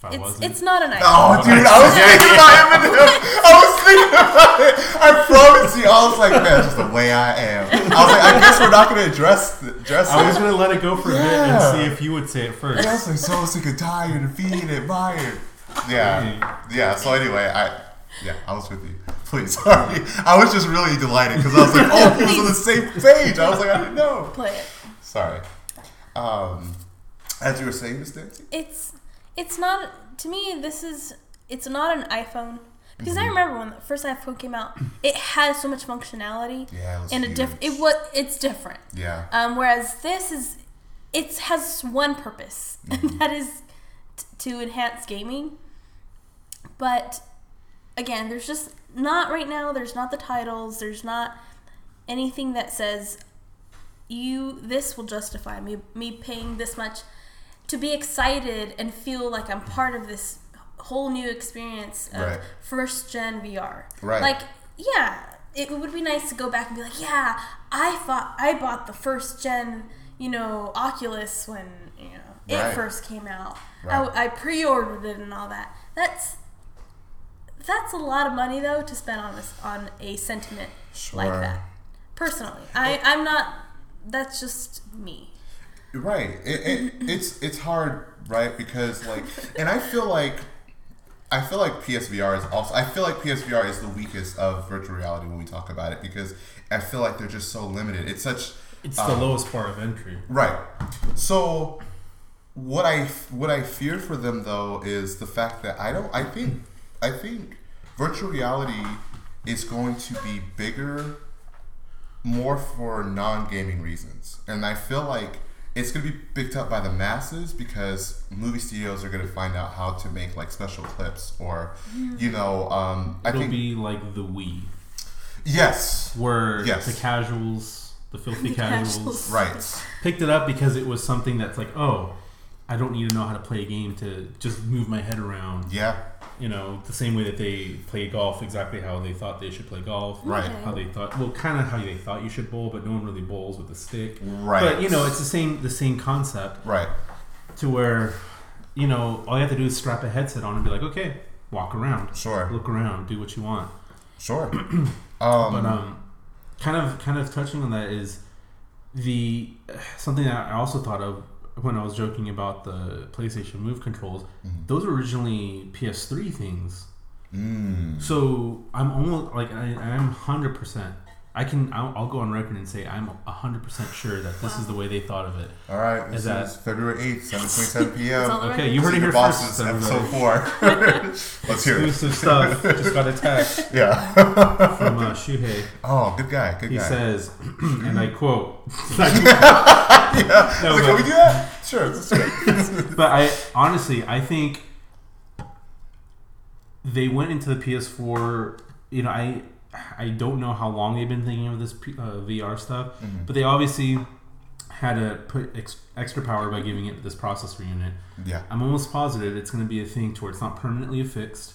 I it's wasn't, it's not an item. Oh, dude, I was thinking about Eminem. I was thinking about it. I promise you. I was like, man, just the way I am. I was like, I guess we're not going to address address I was gonna let it go for a bit and see if you would say it first. I was like, so sick and tired of being admired. Yeah. Yeah. So anyway, I yeah, I was with you. Please, sorry. I was just really delighted because I was like, oh, it was on the same page. I was like, I didn't know. Play it. Sorry. Um, as you were saying, Miss Nancy. It's it's not to me. This is it's not an iPhone because Mm-hmm. I remember when the first iPhone came out, <clears throat> it has so much functionality Yeah, it was and a diff. It was it's different. Yeah. Um, whereas this is it has one purpose, <laughs> Mm-hmm. and that is t- to enhance gaming. But again, there's just not right now. There's not the titles. There's not anything that says you this will justify me me paying this much to be excited and feel like I'm part of this whole new experience of Right. first gen VR. Right. Like, yeah, it would be nice to go back and be like, yeah, I thought I bought the first gen, you know, Oculus when you know it first came out. Right. I, I pre-ordered it and all that. That's that's a lot of money though to spend on this on a sentiment like Sure. that. Personally, I I'm not. That's just me. Right. It, it, <laughs> it's it's hard, right? Because like, and I feel like, I feel like PSVR is also. I feel like PSVR is the weakest of virtual reality when we talk about it because I feel like they're just so limited. It's such. It's the um, lowest part of entry. Right. So, what I what I fear for them though is the fact that I don't. I think I think virtual reality is going to be bigger, more for non gaming reasons, and I feel like it's going to be picked up by the masses because movie studios are going to find out how to make like special clips or, you know, um, I It'll think be like the Wii, yes, where Yes. the casuals, the filthy <laughs> The casuals, casuals. right, picked it up because it was something that's like, oh, I don't need to know how to play a game to just move my head around. yeah, You know, the same way that they play golf, exactly how they thought they should play golf. Right. Okay. How they thought, well, kind of how they thought you should bowl, but no one really bowls with a stick. right, But you know, it's the same the same concept right, to where, you know, all you have to do is strap a headset on and be like, okay, walk around, sure, look around, do what you want. sure. <clears throat> <clears throat> But Um, um, kind of kind of touching on that is the something that I also thought of when I was joking about the PlayStation Move controls. Mhm. Those were originally PS3 things, mm, so I'm almost like I, I'm hundred percent. I can I'll, I'll go on record and say I'm hundred percent sure that this is the way they thought of it. all right, this Is that- is February eighth, seven <laughs> twenty seven p.m. It's all the Okay, you heard it Secret here Bosses, first. episode four. <laughs> Let's hear it. Exclusive stuff. Just got a text <laughs> Yeah. from uh, Shuhei. oh, good guy. Good He guy. He says, <clears throat> and I quote. yeah. No, Like, can we do that? Sure. Let's do it. but I honestly, I think they went into the PS4. You know, I I don't know how long they've been thinking of this P- uh, VR stuff, Mhm. but they obviously had to put ex- extra power by giving it this processor unit. Yeah. I'm almost positive it's going to be a thing to where it's not permanently affixed.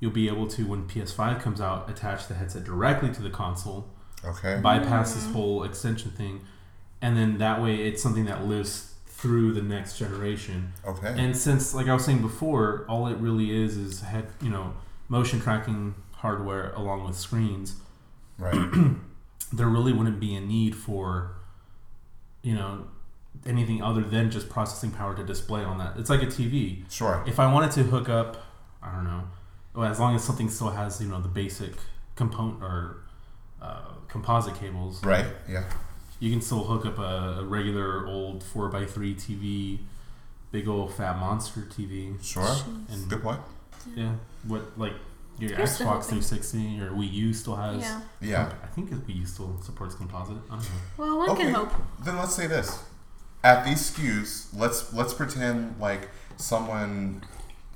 You'll be able to, when PS5 comes out, attach the headset directly to the console, Okay. bypass this whole extension thing, and then that way it's something that lives through the next generation. Okay. And since, like I was saying before, all it really is is head, you know, motion tracking hardware along with screens. right. <clears throat> there really wouldn't be a need for, you know, anything other than just processing power to display on that. It's like a TV. Sure. If I wanted to hook up, I don't know, well, as long as something still has you know the basic component or uh, composite cables, Right. Yeah. you can still hook up a, a regular old four x three TV, big old fat monster TV, Sure. and Good point. yeah, what like your Here's the whole Xbox 360, your Wii U still has. Yeah. Yeah. I think Wii U still supports composite. I don't know. Well, one Okay. can hope. Then let's say this: at these SKUs, let's let's pretend like someone.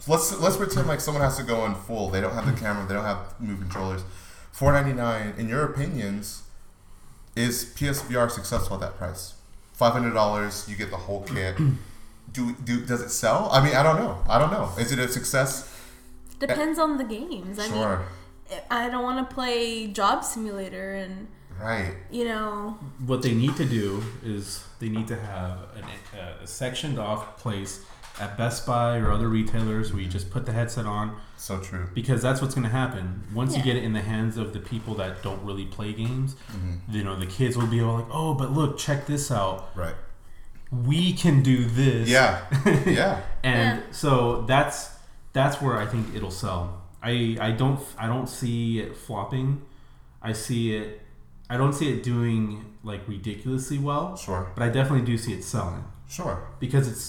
Let's let's pretend like someone has to go in full. They don't have the <laughs> camera. They don't have move controllers. Four ninety nine. In your opinions, is PSVR successful at that price? Five hundred dollars. You get the whole kit. <clears throat> Do, do does it sell? I mean, I don't know. I don't know. Is it a success? Depends on the games. I sure. mean, I don't want to play Job Simulator and right. you know. What they need to do is they need to have an, a sectioned off place at Best Buy or other retailers where you just put the headset on So true. because that's what's going to happen once you get it in the hands of the people that don't really play games. hmm You know, the kids will be all like, "Oh, but look, check this out. Right. We can do this." Yeah. <laughs> Yeah. and Yeah. so that's that's where I think it'll sell. I I don't I don't see it flopping. I see it. I don't see it doing like ridiculously well, Sure. but I definitely do see it selling Sure. because it's.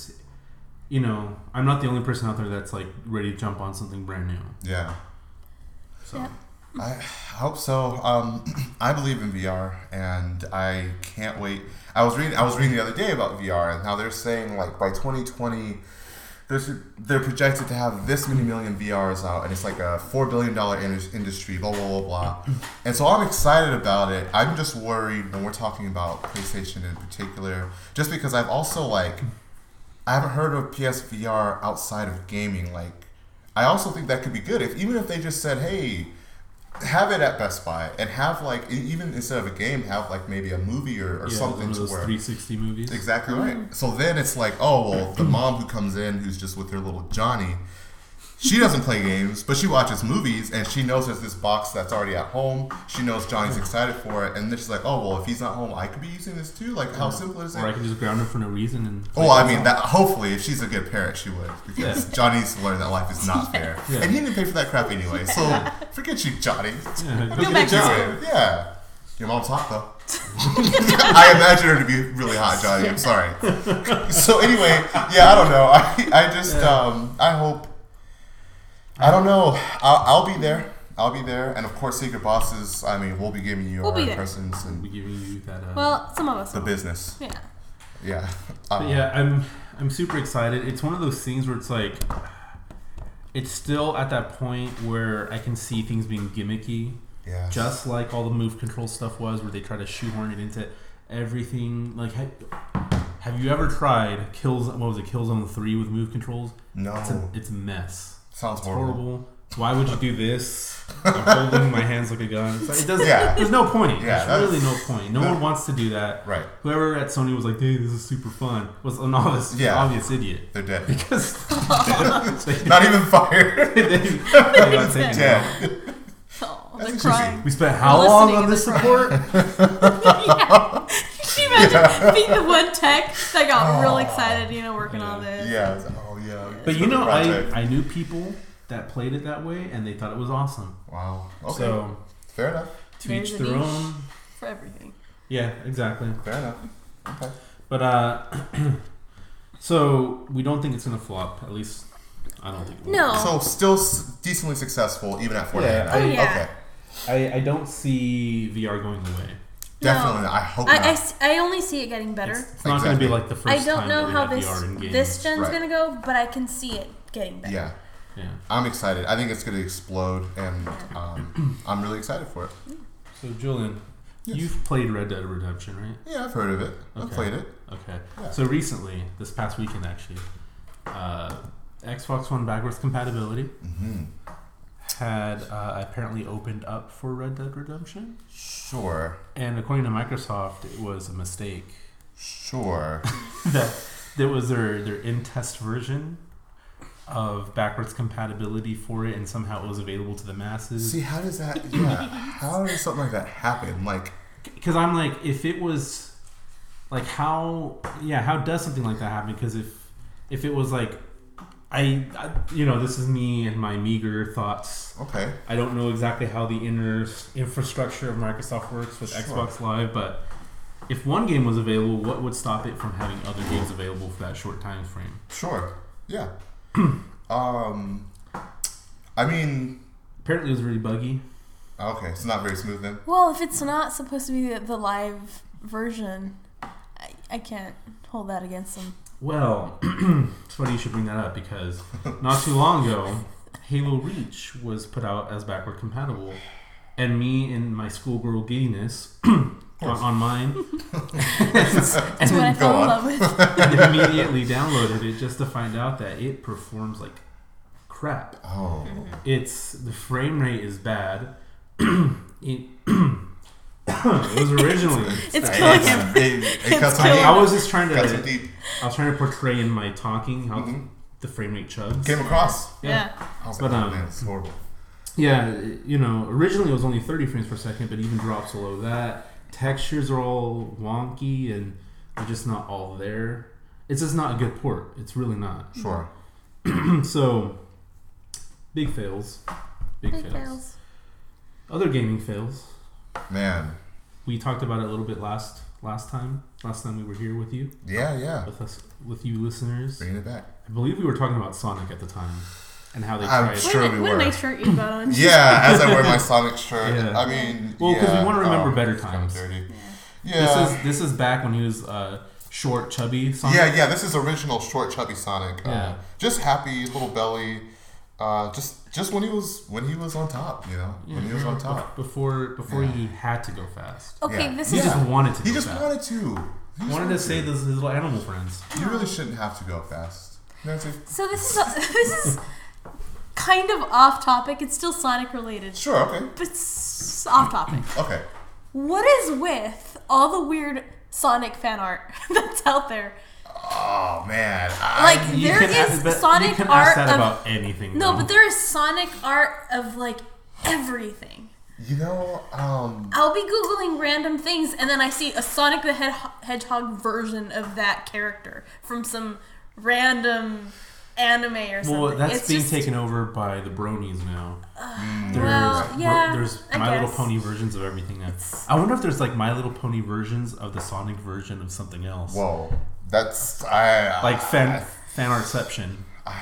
You know, I'm not the only person out there that's like ready to jump on something brand new. Yeah. So Yeah. I hope so. Um, <clears throat> I believe in VR, and I can't wait. I was reading. I was reading the other day about VR and how they're saying like by 2020, there's they're projected to have this many million VRs out, and it's like a four billion dollar industry. Blah blah blah blah. And so I'm excited about it. I'm just worried when we're talking about PlayStation in particular, just because I've also like I haven't heard of PSVR outside of gaming. Like I also think that could be good if even if they just said, hey have it at Best Buy and have like even instead of a game, have like maybe a movie or, or yeah, something one of to those where 360 movies. exactly right. So then it's like, oh well, the mom who comes in who's just with her little Johnny, she doesn't play games, but she watches movies and she knows there's this box that's already at home. She knows Johnny's excited for it, and then she's like, oh well, if he's not home, I could be using this too. Like how simple is it? Or I can just ground him for no reason and. Oh, I mean that. Hopefully, if she's a good parent, she would, because Yeah. Johnny needs to learn that life is not <laughs> fair, Yeah. and he didn't pay for that crap anyway. So forget you, Johnny. Yeah, Go Go get back to job. Yeah. Your mom's hot though. <laughs> I imagine her to be really hot, Johnny. I'm sorry. <laughs> So anyway, yeah, I don't know. I I just um I hope. I don't know. I'll, I'll be there. I'll be there, and of course, Secret Bosses. I mean, we'll be giving you We'll our be there. impressions I'll be and giving you that. Uh, Well, some of us. the will. business. Yeah. Yeah. But Um, yeah, I'm I'm super excited. It's one of those things where it's like it's still at that point where I can see things being gimmicky, Yeah. just like all the move control stuff was, where they try to shoehorn it into everything. Like, ha- have you ever tried Kills? What was it? Killzone Three with move controls? no. It's a, it's a mess. Sounds It's horrible. horrible. Why would you do this? I'm holding my hands like a gun. It's like, it doesn't. Yeah. There's no point. Yeah, There's really no point. No that- one wants to do that. Right. Whoever at Sony was like, "Hey, this is super fun," was an obvious, Yeah. obvious idiot They're dead. <laughs> because they, <laughs> Not even fired. <laughs> they, they got taken out. dead. Oh, That's they're interesting. crying. We spent how We're long on this the support? yeah. Can you imagine being the one tech that got real oh. excited, you know, working on this? Yeah. It's- yeah. But you know, I. I knew people that played it that way, and they thought it was awesome. Wow. Okay. So Fair enough. to each their own. For everything. Yeah, exactly. Fair enough. Okay. But uh, <clears throat> so we don't think it's gonna flop. At least I don't think. It will. No. So still s- decently successful even at 49. Yeah, Oh, yeah. Okay. I, I don't see VR going away. Definitely. No. I hope I, not. I s- I only see it getting better. It's, it's not going to be like the first I don't time know how this VR in games. this gen's Right. gonna go, but I can see it getting better. yeah. yeah. I'm excited. I think it's going to explode, and um, I'm really excited for it. So Julian, Yes. you've played Red Dead Redemption, right? Yeah, I've heard of it. I've Okay. played it. Okay. Yeah. So recently, this past weekend actually, uh, Xbox One backwards compatibility hmm had uh, apparently opened up for Red Dead Redemption, Sure. and according to Microsoft, it was a mistake. Sure. <laughs> that that was their their in test version of backwards compatibility for it, and somehow it was available to the masses. See, how does that? Yeah. How does something like that happen? Like, because I'm like, if it was like how, yeah, how does something like that happen? Because if if it was like, I, I, you know, this is me and my meager thoughts. Okay. I don't know exactly how the inner infrastructure of Microsoft works with Sure. Xbox Live, but if one game was available, what would stop it from having other games available for that short time frame? Sure. Yeah. <clears throat> um, I mean, Apparently, it was really buggy. okay, it's not very smooth then. Well, if it's not supposed to be the, the live version, I, I can't hold that against them. Well, <clears throat> it's funny you should bring that up because not too long ago, Halo Reach was put out as backward compatible, and me and my schoolgirl giddiness <clears throat> on, on mine, <laughs> and, That's what I Go <laughs> fell in on. love with. immediately downloaded it just to find out that it performs like crap. Oh. It's the frame rate is bad. <clears throat> it, it was originally. <laughs> It's Hey, killing him. It, it It's cuts I, killing deep. I was just trying Cuts to. it deep. I was trying to portray in my talking how Mhm. the frame rate chugs. Came across. Yeah. I was But, like, oh um, man, it's horrible. Yeah, you know, originally it was only 30 frames per second, but even drops below that. Textures are all wonky and they're just not all there. It's just not a good port. It's really not. Sure. <clears throat> so, big fails. Big, Big fails. fails. Other gaming fails. Man. We talked about it a little bit last last time. Last time we were here with you, Yeah, yeah. with us, with you listeners. Bringing it back. I believe we were talking about Sonic at the time and how they I'm tried. Sure what, we what a were. nice shirt you got on. Yeah, as I wear my <laughs> Sonic shirt. Yeah. I mean, Well, 'cause we yeah. wanna remember Oh, better it's kinda times. Dirty. Yeah. Yeah. This is this is back when he was uh, short, chubby. Sonic. yeah, yeah. This is original short, chubby Sonic. Uh, Yeah. Just happy, little belly. Uh, just, just when he was when he was on top, you know, when he was on top. before before Yeah. he had to go fast. Okay, Yeah. this He is Yeah. just wanted to. He go just fast. wanted to. He just wanted to wanted save his, his little animal friends. You really shouldn't have to go fast. Nancy. so. This is <laughs> this is kind of off topic. It's still Sonic related, Sure. Okay. but it's off topic. <clears throat> Okay. What is with all the weird Sonic fan art <laughs> that's out there? Oh man. Like I, You there can is ask- Sonic you can art ask that of about anything. no, though. but there is Sonic art of like everything. you know, um, I'll be googling random things, and then I see a Sonic the Hedgehog, Hedgehog version of that character from some random anime or something. well, that's It's being just- taken over by the bronies now. There's, well, yeah, there's I My Little. Pony versions of everything now. I wonder if there's like My Little Pony versions of the Sonic version of something else, whoa. That's I like fan fan artception. I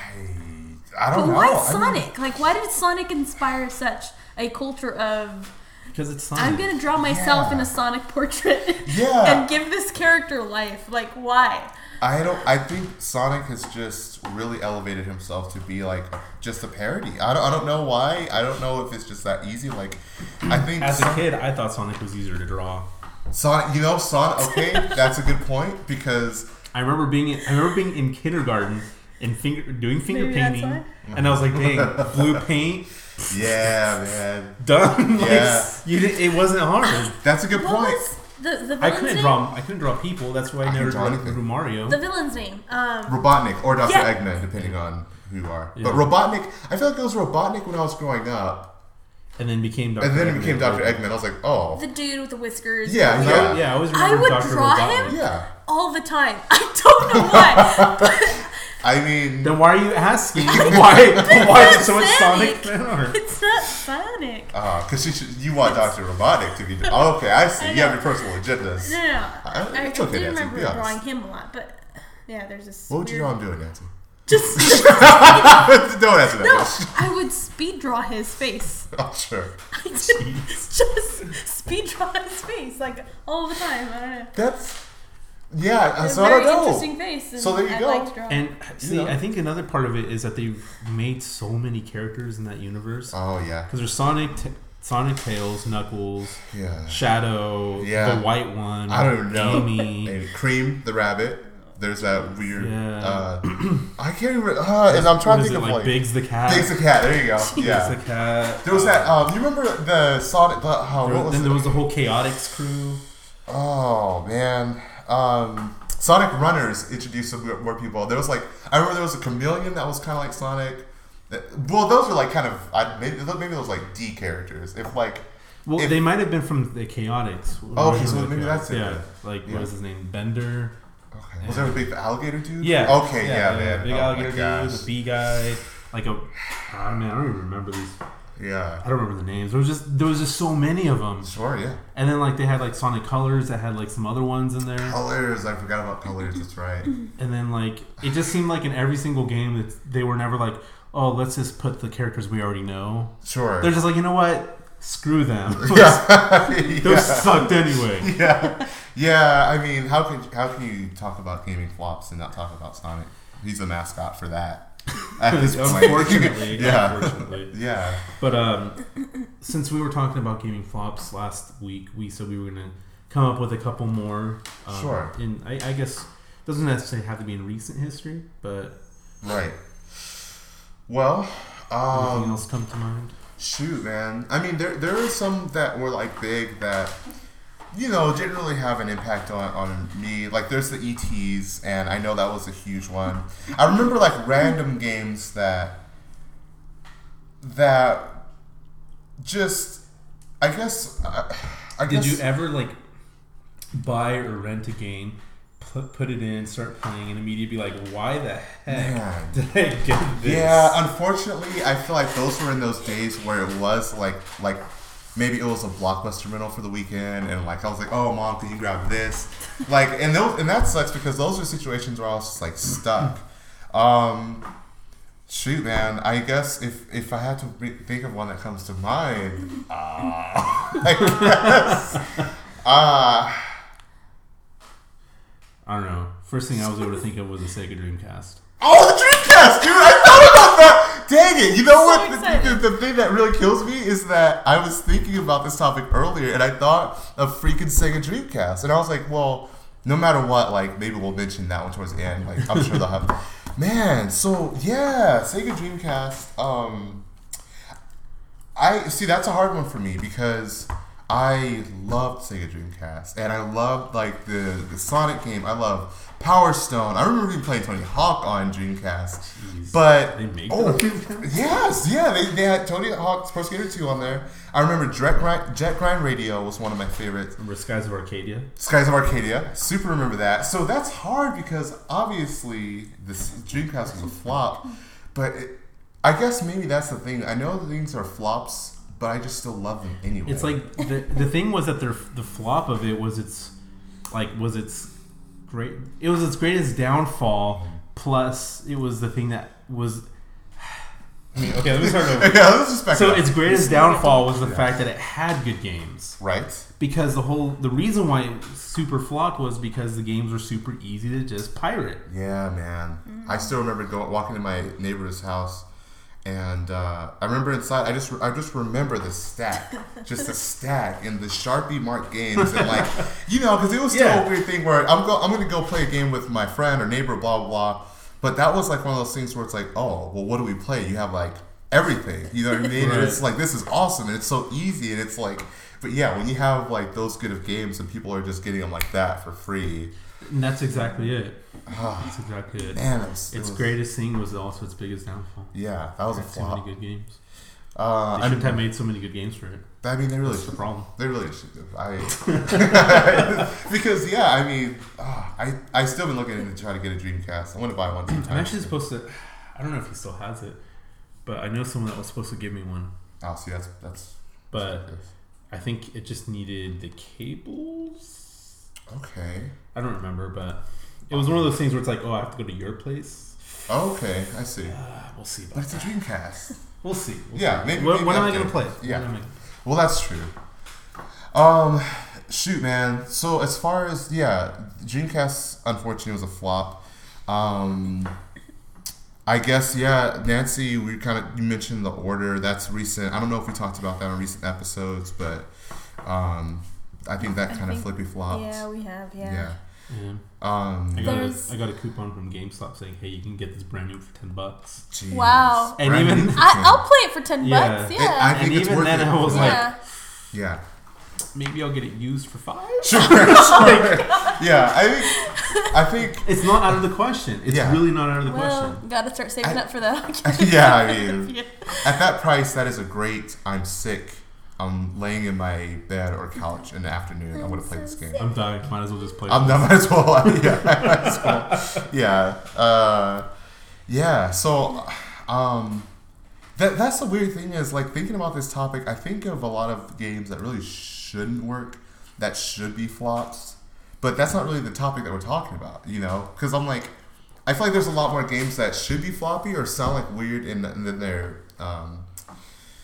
I don't know. But why I mean, Sonic? like, why did Sonic inspire such a culture of Because it's Sonic. I'm gonna draw myself in a Sonic portrait <laughs> Yeah. and give this character life? Like, why? I don't. I think Sonic has just really elevated himself to be like just a parody. I don't. I don't know why. I don't know if it's just that easy. Like, I think As a kid, I thought Sonic was easier to draw. Sonic. You know, Sonic. Okay, <laughs> that's a good point because I remember being in, I remember being in kindergarten and finger doing finger Maybe that's painting, and I was like, "Dang, blue <laughs> paint yeah, man, done." <laughs> like, Yeah. you did, it wasn't hard. that's a good What point. was the the I villain's couldn't name? draw. I couldn't draw people. That's why I, I never draw drew, anything. drew Mario. The villain's name. Um, Robotnik or Dr. Yeah. Eggman, depending on who you are. Yeah. But Robotnik, I feel like it was Robotnik when I was growing up, and then became Dr. and then it Eggman. became Dr. Eggman. I was like, oh, the dude with the whiskers. Yeah, So, yeah. yeah, I always I remember would Dr. draw Robotnik. him? yeah. all the time. <laughs> I don't know why. <laughs> I mean, Then why are you asking <laughs> why? Why is it so much Sonic Sonic. fan art? it's not Sonic. Uh, because you, you want Dr. Robotnik to be. Oh, okay, I see. I you have know. your personal agendas. No, no, no. I- I, it's I okay, do Nancy, remember be honest. drawing him a lot, but yeah, there's this. What would you weird- draw him doing, Nancy? <laughs> Just Don't answer that no. I would speed draw his face. <laughs> Oh, sure. I did just speed draw his face like all the time. I don't know. That's yeah. It's So a I very don't know. interesting face. And So there you I'd go. Like to draw. And see, know. I think another part of it is that they've made so many characters in that universe. Oh yeah, Because there's Sonic, T- Sonic Tails, Knuckles, yeah. Shadow, Yeah. the White One, I don't know. Amy. <laughs> And Cream the rabbit. There's that weird. Yeah. Uh, <clears throat> I can't even. Uh, and I'm trying to think it, of like like. Biggs the cat. Biggs the cat. There you go. <laughs> Biggs Yeah. the cat. There was that. Um, you remember the Sonic? The, oh, There- what was then it? there was the whole Chaotix crew. Oh man, um, Sonic Runners introduced some more people. There was like I remember there was a chameleon that was kind of like Sonic. Well, those were like kind of I, maybe maybe those like D characters. If like Well, if- they might have been from the Chaotix. Oh, okay, so maybe that's it Yeah, like Yeah. what was his name? Bender. Okay. Was there a big alligator dude? Yeah. Okay. Yeah, man. Big oh, alligator dude, gosh. the bee guy, like a. Oh man, I don't even remember these. Yeah. I don't remember the names. There was just there was just so many of them. Sure. Yeah. And then like they had like Sonic Colors that had like some other ones in there. Colors. I forgot about colors. That's right. <laughs> And then like it just seemed like in every single game that they were never like, oh, let's just put the characters we already know. Sure. They're just like, you know what? Screw them. <laughs> yeah. Those yeah. sucked anyway. yeah, yeah. I mean, how can how can you talk about gaming flops and not talk about Sonic? He's a mascot for that. <laughs> At this point, Unfortunately, <laughs> yeah, unfortunately. yeah, But um, since we were talking about gaming flops last week, we said we were gonna come up with a couple more. Um, Sure. In I, I guess doesn't necessarily have to be in recent history, but right. Well, anything um, else come to mind? Shoot, man. I mean, there there are some that were like big that you know didn't really have an impact on on me. Like there's the ETs, and I know that was a huge one. I remember like random games that that just I guess I, I Did you ever like buy or rent a game, put put it in, start playing, and immediately be like, why the heck Man. <laughs> did I get this? Yeah, unfortunately, I feel like those were in those days where it was like like maybe it was a blockbuster rental for the weekend, and like I was like, oh mom, can you grab this? <laughs> Like, and those and that sucks because those are situations where I was just like stuck. Um, shoot, man, I guess if if I had to re- think of one that comes to mind, <laughs> uh, I guess, uh, I don't know. First thing I was able to think of was a Sega Dreamcast. Oh, the Dreamcast, dude! I thought about that. Dang it! You know So what? The, the, the thing that really kills me is that I was thinking about this topic earlier, and I thought of freaking Sega Dreamcast, and I was like, well, no matter what, like maybe we'll mention that one towards the end. Like I'm sure they'll have. <laughs> Man, so yeah, Sega Dreamcast. Um, I see that's a hard one for me because I loved Sega Dreamcast and I loved like the the Sonic game. I love Power Stone. I remember even playing Tony Hawk on Dreamcast. Jeez. But oh them on Dreamcast? yes, yeah, they, they had Tony Hawk's Pro Skater 2 on there. I remember Jet Grind, Jet Grind Radio was one of my favorites. Remember Skies of Arcadia? Skies of Arcadia, super remember that. So that's hard because obviously this Dreamcast was a flop, but it, I guess maybe that's the thing. I know the things are flops, but I just still love them anyway. It's like the the thing was that their the flop of it was its like was its great it was its greatest downfall plus it was the thing that was I <sighs> mean, okay let me start over <laughs> yeah, let's just back so up. its greatest downfall was the fact that it had good games right. because the whole the reason why it super flopped was because the games were super easy to just pirate Yeah, man. I still remember going walking to my neighbor's house, and uh, I remember inside. I just I just remember the stack, just the <laughs> stack, and the Sharpie marked games, and like you know, because it was still Yeah. a weird thing where I'm go I'm gonna go play a game with my friend or neighbor, blah blah blah. But that was like one of those things where it's like, oh, well, what do we play? You have like everything, you know what I mean? And it's like this is awesome, and it's so easy, and it's like. But yeah, when you have like those good of games and people are just getting them like that for free, and that's exactly it ah, that's exactly it man, it was, it its was- greatest thing was also its biggest downfall Yeah, that was a Had too many good games Uh, they I shouldn't mean, have made so many good games for it I mean, they really, that's the problem they really should have. I <laughs> <laughs> because yeah, I mean, ah, I I still been looking to try to get a Dreamcast. I'm gonna buy one. I'm actually supposed to. I don't know if he still has it, but I know someone that was supposed to give me one. Oh, see, that's that's. But I think it just needed the cables. okay, I don't remember, but it was one of those things where it's like, oh, I have to go to your place. okay, I see. Uh, we'll see But it's a that. Dreamcast. <laughs> We'll see. We'll Yeah, see. maybe- When, maybe when am I update. gonna play? it? Yeah. When am I- Well, that's true. Um, shoot, man. So as far as yeah, Dreamcast unfortunately was a flop. Um, I guess yeah, Nancy. We kind of you mentioned the order. That's recent. I don't know if we talked about that on recent episodes, but um, I think that I kind of think- flippy flopped. Yeah, we have. Yeah. Yeah. Yeah. Um, I got, a, got a coupon from GameStop saying, "Hey, you can get this brand new for ten bucks." jeez. Wow. And Brand even- I, I'll play it for ten Yeah. bucks. It- Yeah. I think And it's even worth then it. I was like- yeah. yeah. Maybe I'll get it used for five. <laughs> Sure, <laughs> sure. <laughs> yeah, I think I think It's not out of the question. It's Yeah. really not out of the well, question. gotta start saving I- up for that. yeah, I mean, at that price, that is a great. I'm sick I'm laying in my bed or couch in the afternoon. I'm gonna play this game. I'm dying. Might as well just play. I'm this. not <laughs> might as well. <laughs> Yeah, might as well. Yeah. Uh, yeah. So, um, that that's the weird thing is like thinking about this topic. I think of a lot of games that really shouldn't work, that should be flops, but that's not really the topic that we're talking about. You know, because I'm like, I feel like there's a lot more games that should be floppy or sound like weird, and then they're, um,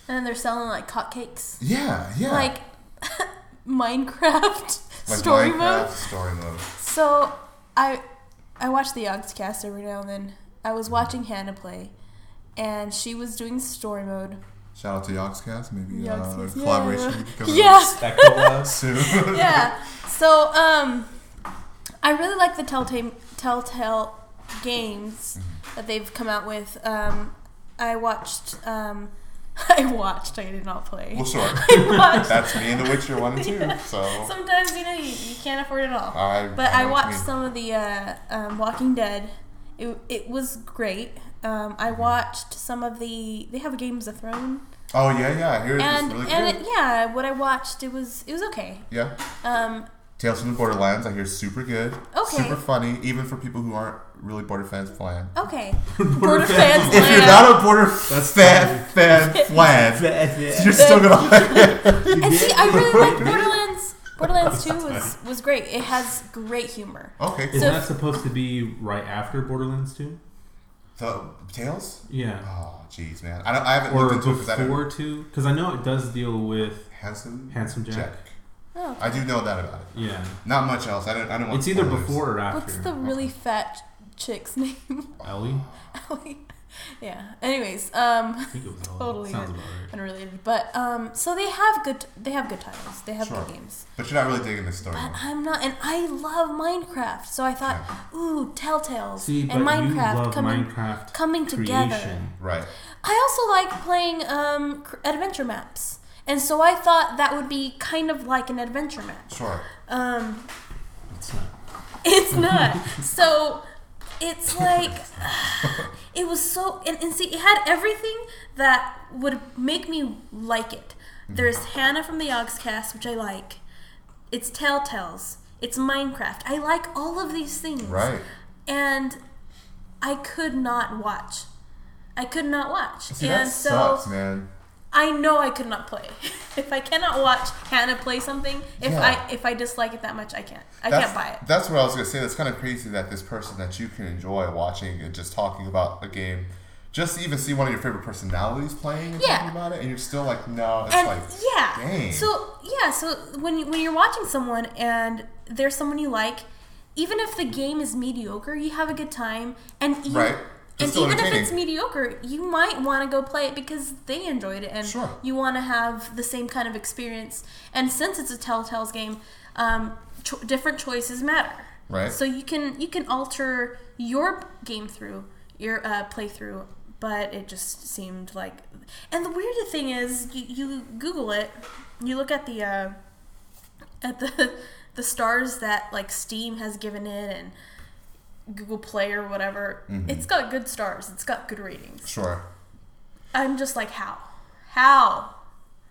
And then they're selling like hotcakes. yeah, yeah, Like <laughs> Minecraft Like story Minecraft mode. story mode. So I I watch the Yogscast every now and then. I was watching Hannah play and she was doing story mode. Shout out to Yogscast, maybe uh, yeah. collaboration <laughs> Yeah. Soon. <laughs> yeah. So um I really like the Telltale Telltale games that they've come out with. Um I watched um <laughs> I watched, I did not play. Well, sure. <laughs> That's me in The Witcher 1 and 2. <laughs> Yeah. So, Sometimes you know you, you can't afford it all. I. But I, I know what you watched some of the uh, um, Walking Dead. It, it was great. Um, I watched some of the. They have Games of Thrones, Oh, yeah, yeah. I hear and really and it, yeah, what I watched it was it was okay. yeah. Um, Tales from the Borderlands, I hear super good. Okay. Super funny, even for people who aren't really Border fans fan. okay, <laughs> Border fans. If you're not a Border <laughs> fan, fan, fan, you're still gonna <laughs> and see, I really liked Borderlands. Borderlands Two was was great. It has great humor. Okay. Isn't So- that supposed to be right after Borderlands 2? The Tales? Yeah. Oh, jeez, man. I, don't, I haven't Or looked into it because I before didn't. 2? Because I know it does deal with Handsome? Handsome Jack. Oh, I do know that about it. Yeah. Not much else. I don't. I don't want. It's either spoilers. before or after. what's the really fat chick's <laughs> name? Ellie? Ellie. <laughs> yeah. Anyways, um. I think it was Totally Sounds good. about right. unrelated. But um, so they have good they have good titles. They have Sure. good games. But you're not really digging this story. But though. I'm not, and I love Minecraft. So I thought, ooh, Telltales See, but and Minecraft you love coming Minecraft coming together. creation. Right. I also like playing um, adventure maps, and so I thought that would be kind of like an adventure map. Sure. Um, It's not. It's not. <laughs> so it's like <laughs> it was so and, and see it had everything that would make me like it. Mm. There's Hannah from the Yogscast, which I like. It's Telltales. It's Minecraft. I like all of these things. Right. And I could not watch. I could not watch. See, and that so sucks, man. I know I could not play. <laughs> if I cannot watch Hannah play something, if Yeah. I if I dislike it that much, I can't. I that's, can't buy it. That's what I was gonna say. That's kind of crazy that this person that you can enjoy watching and just talking about a game, just even see one of your favorite personalities playing and Yeah. talking about it, and you're still like, no, it's and like, yeah dang. so yeah so when you, when you're watching someone and there's someone you like even if the game is mediocre you have a good time and you, Right. And even if it's mediocre you might want to go play it because they enjoyed it and Sure. you want to have the same kind of experience and since it's a telltale's game um, cho- different choices matter Right. so you can you can alter your game through your uh, playthrough but it just seemed like and the weird thing is you, you google it you look at the uh, at the <laughs> the stars that like steam has given it and google play or whatever Mm-hmm. it's got good stars it's got good ratings sure. i'm just like how how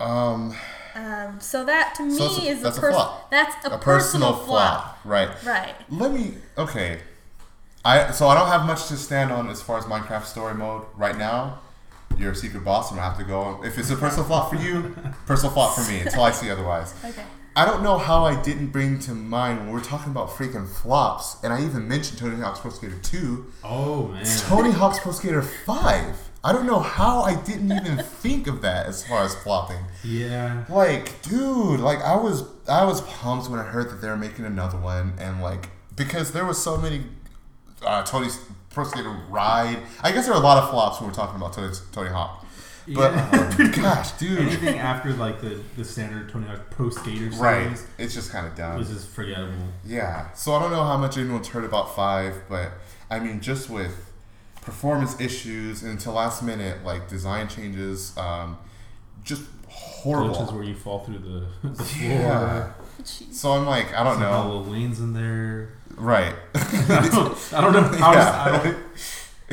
Um, um, so that to me So a- is that's a, a pers- flop. that's a, a personal, personal flaw. Right. right Let me. Okay. I so I don't have much to stand on as far as Minecraft story mode right now. You're a secret boss. I'm gonna have to go. If it's a personal flaw for you, personal flaw for me until I see otherwise. <laughs> okay I don't know how I didn't bring to mind when we're talking about freaking flops, and I even mentioned Tony Hawk's Pro Skater 2, Oh man. Tony Hawk's Pro Skater 5. I don't know how I didn't even think of that as far as flopping. Yeah. Like, dude, like I was I was pumped when I heard that they were making another one, and like because there was so many uh, Tony's Pro Skater ride. I guess there are a lot of flops when we're talking about Tony, Tony Hawk. But Yeah. um, <laughs> gosh, dude, Anything after like the, the standard Tony Hawk Pro Skater series right? It's just kind of dumb. was just forgettable. Yeah. So I don't know how much anyone's heard about five, but I mean, just with performance issues and to last minute like design changes, um, just horrible. Glitches where you fall through the, <laughs> the floor. yeah. So I'm like, I don't Some know. little lanes in there. Right. I <laughs> don't, I don't know. How I don't,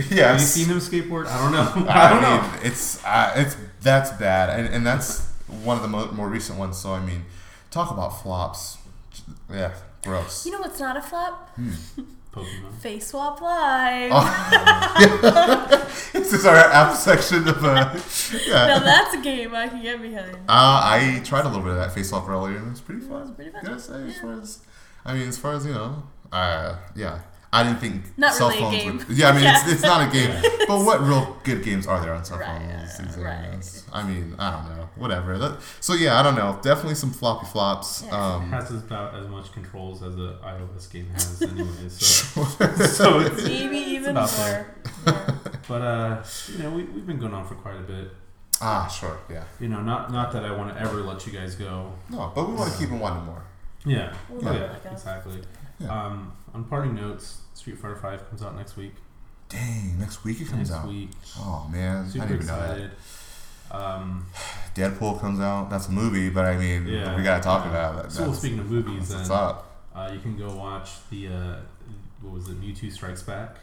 yeah. <laughs> have you seen him skateboard? I don't know. <laughs> I, I don't mean, know. it's uh, it's that's bad, and and that's one of the mo- more recent ones. So I mean, talk about flops. Yeah, gross. You know what's not a flop? <laughs> Pokemon. Face Swap Live. this is our app section of uh, yeah. Now that's a game I can get behind. Uh, I tried a little bit of that face off earlier, and it was pretty fun. was pretty fun. Gotta say, as far as, I mean, as far as you know, uh, yeah, I didn't think Not cell really a phones game. would. Yeah, I mean, it's, Yeah. <laughs> it's not a game. but what real good games are there on cell Right, phones? these right. days? I mean, I don't know. Whatever. That, so yeah, I don't know. Definitely some floppy flops. Yeah. It Um, has about as much controls as a iOS game has, <laughs> anyway. So, so it's, <laughs> Maybe even more. there. Yeah. but uh, you know, we, we've been going on for quite a bit. ah, sure, yeah. You know, not not that I want to ever let you guys go. No, but we want to keep them wanting more. Yeah, We'll oh, yeah, exactly. Yeah. Um, on parting notes, Street Fighter Five comes out next week. Dang, next week it comes next out. week, Oh man, I super didn't even know that. excited. Um, <sighs> Deadpool comes out. That's a movie, but I mean, yeah, we gotta talk uh, about that. So That's, speaking of movies, that's what's then up. uh, you can go watch the uh, what was it, Mewtwo Strikes Back,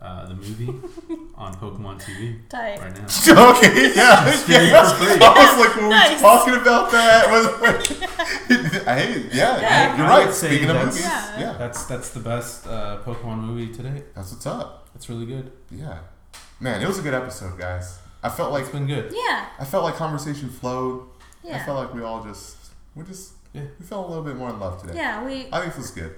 uh, the movie <laughs> on Pokemon TV Tight. right now. <laughs> okay, yeah, yeah. for free. I was like, were Nice. we talking about that? <laughs> Was like, hey, yeah, Yeah. you're I would right. Speaking of movies, Yeah. yeah. That's that's the best uh, Pokemon movie today. that's what's up. It's really good. Yeah, man, it was a good episode, guys. I felt like It's been good. Yeah. I felt like conversation flowed. Yeah, I felt like we all just we just Yeah. we felt a little bit more in love today. Yeah. We I think this was good.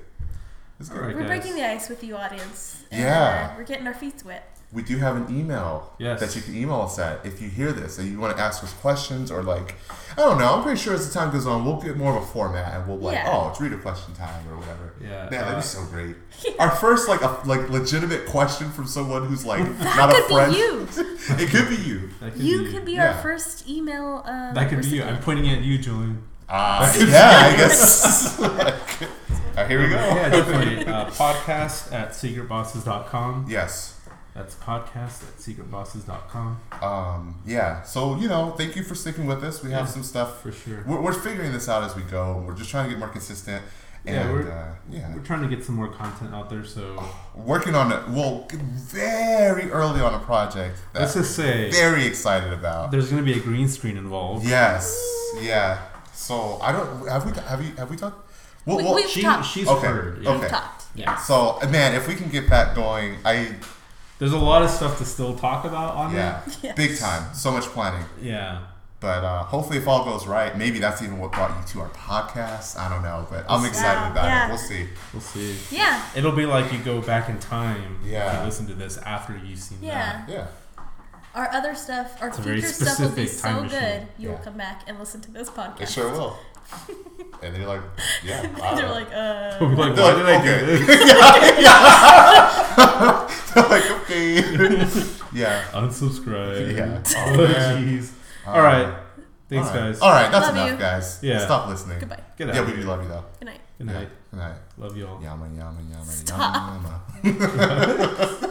It's good. All right. we're guys. breaking the ice with you, audience. And, Yeah. uh, we're getting our feet wet. We do have an email Yes. that you can email us at if you hear this and you want to ask us questions or like I don't know. I'm pretty sure as the time goes on, we'll get more of a format and we'll be like, Yeah. oh, it's reader question time or whatever. Yeah. Man, that'd uh, be so great. <laughs> Our first like a like legitimate question from someone who's like <laughs> That not a could friend. be you. <laughs> it could be you. could You be could be Yeah. our first email. Um, That could be you. I'm pointing at you, Julian. Uh, yeah, I guess. Uh, here we go. Yeah, <laughs> definitely. Uh, podcast at secretbosses.com. Yes. That's podcast at secretbosses.com Um, yeah. So you know, thank you for sticking with us. We have Yeah. some stuff. for sure. We're, we're figuring this out as we go. We're just trying to get more consistent. And Yeah, we're- uh, yeah. We're trying to get some more content out there, so working on it. Well, very early on a project that let's just say very excited about. there's going to be a green screen involved. Yes. Yeah. So I don't. Have we? Have we? Have we talked? Well, We- well, we've She, talked. she's Okay, heard. Yeah. okay. We've talked. Yeah. so man, if we can get that going, I There's a lot of stuff to still talk about on yeah, <laughs> Yes. big time. So much planning. Yeah. But uh, hopefully, if all goes right, maybe that's even what brought you to our podcast. I don't know, but I'm excited Wow, about yeah. it. We'll see. We'll see. Yeah. It'll be like you go back in time Yeah. if you listen to this after you've seen Yeah. Yeah. Our other stuff, our It's a very future stuff will be so time good. machine. You will Yeah. come back and listen to this podcast. It sure will. <laughs> and they're like, yeah. <laughs> They're like, uh. that. We'll like, why like, did I do this? <laughs> They're like, okay. yeah. Unsubscribe. Yeah. Oh, man. jeez. All right. Thanks, All right. guys. All right, that's Love enough, you. guys. Yeah. Stop listening. Goodbye. Get out Yeah, we do love you though. Good night. Good night. Good night. Love you all. Yama, yama, yama, Stop. yama.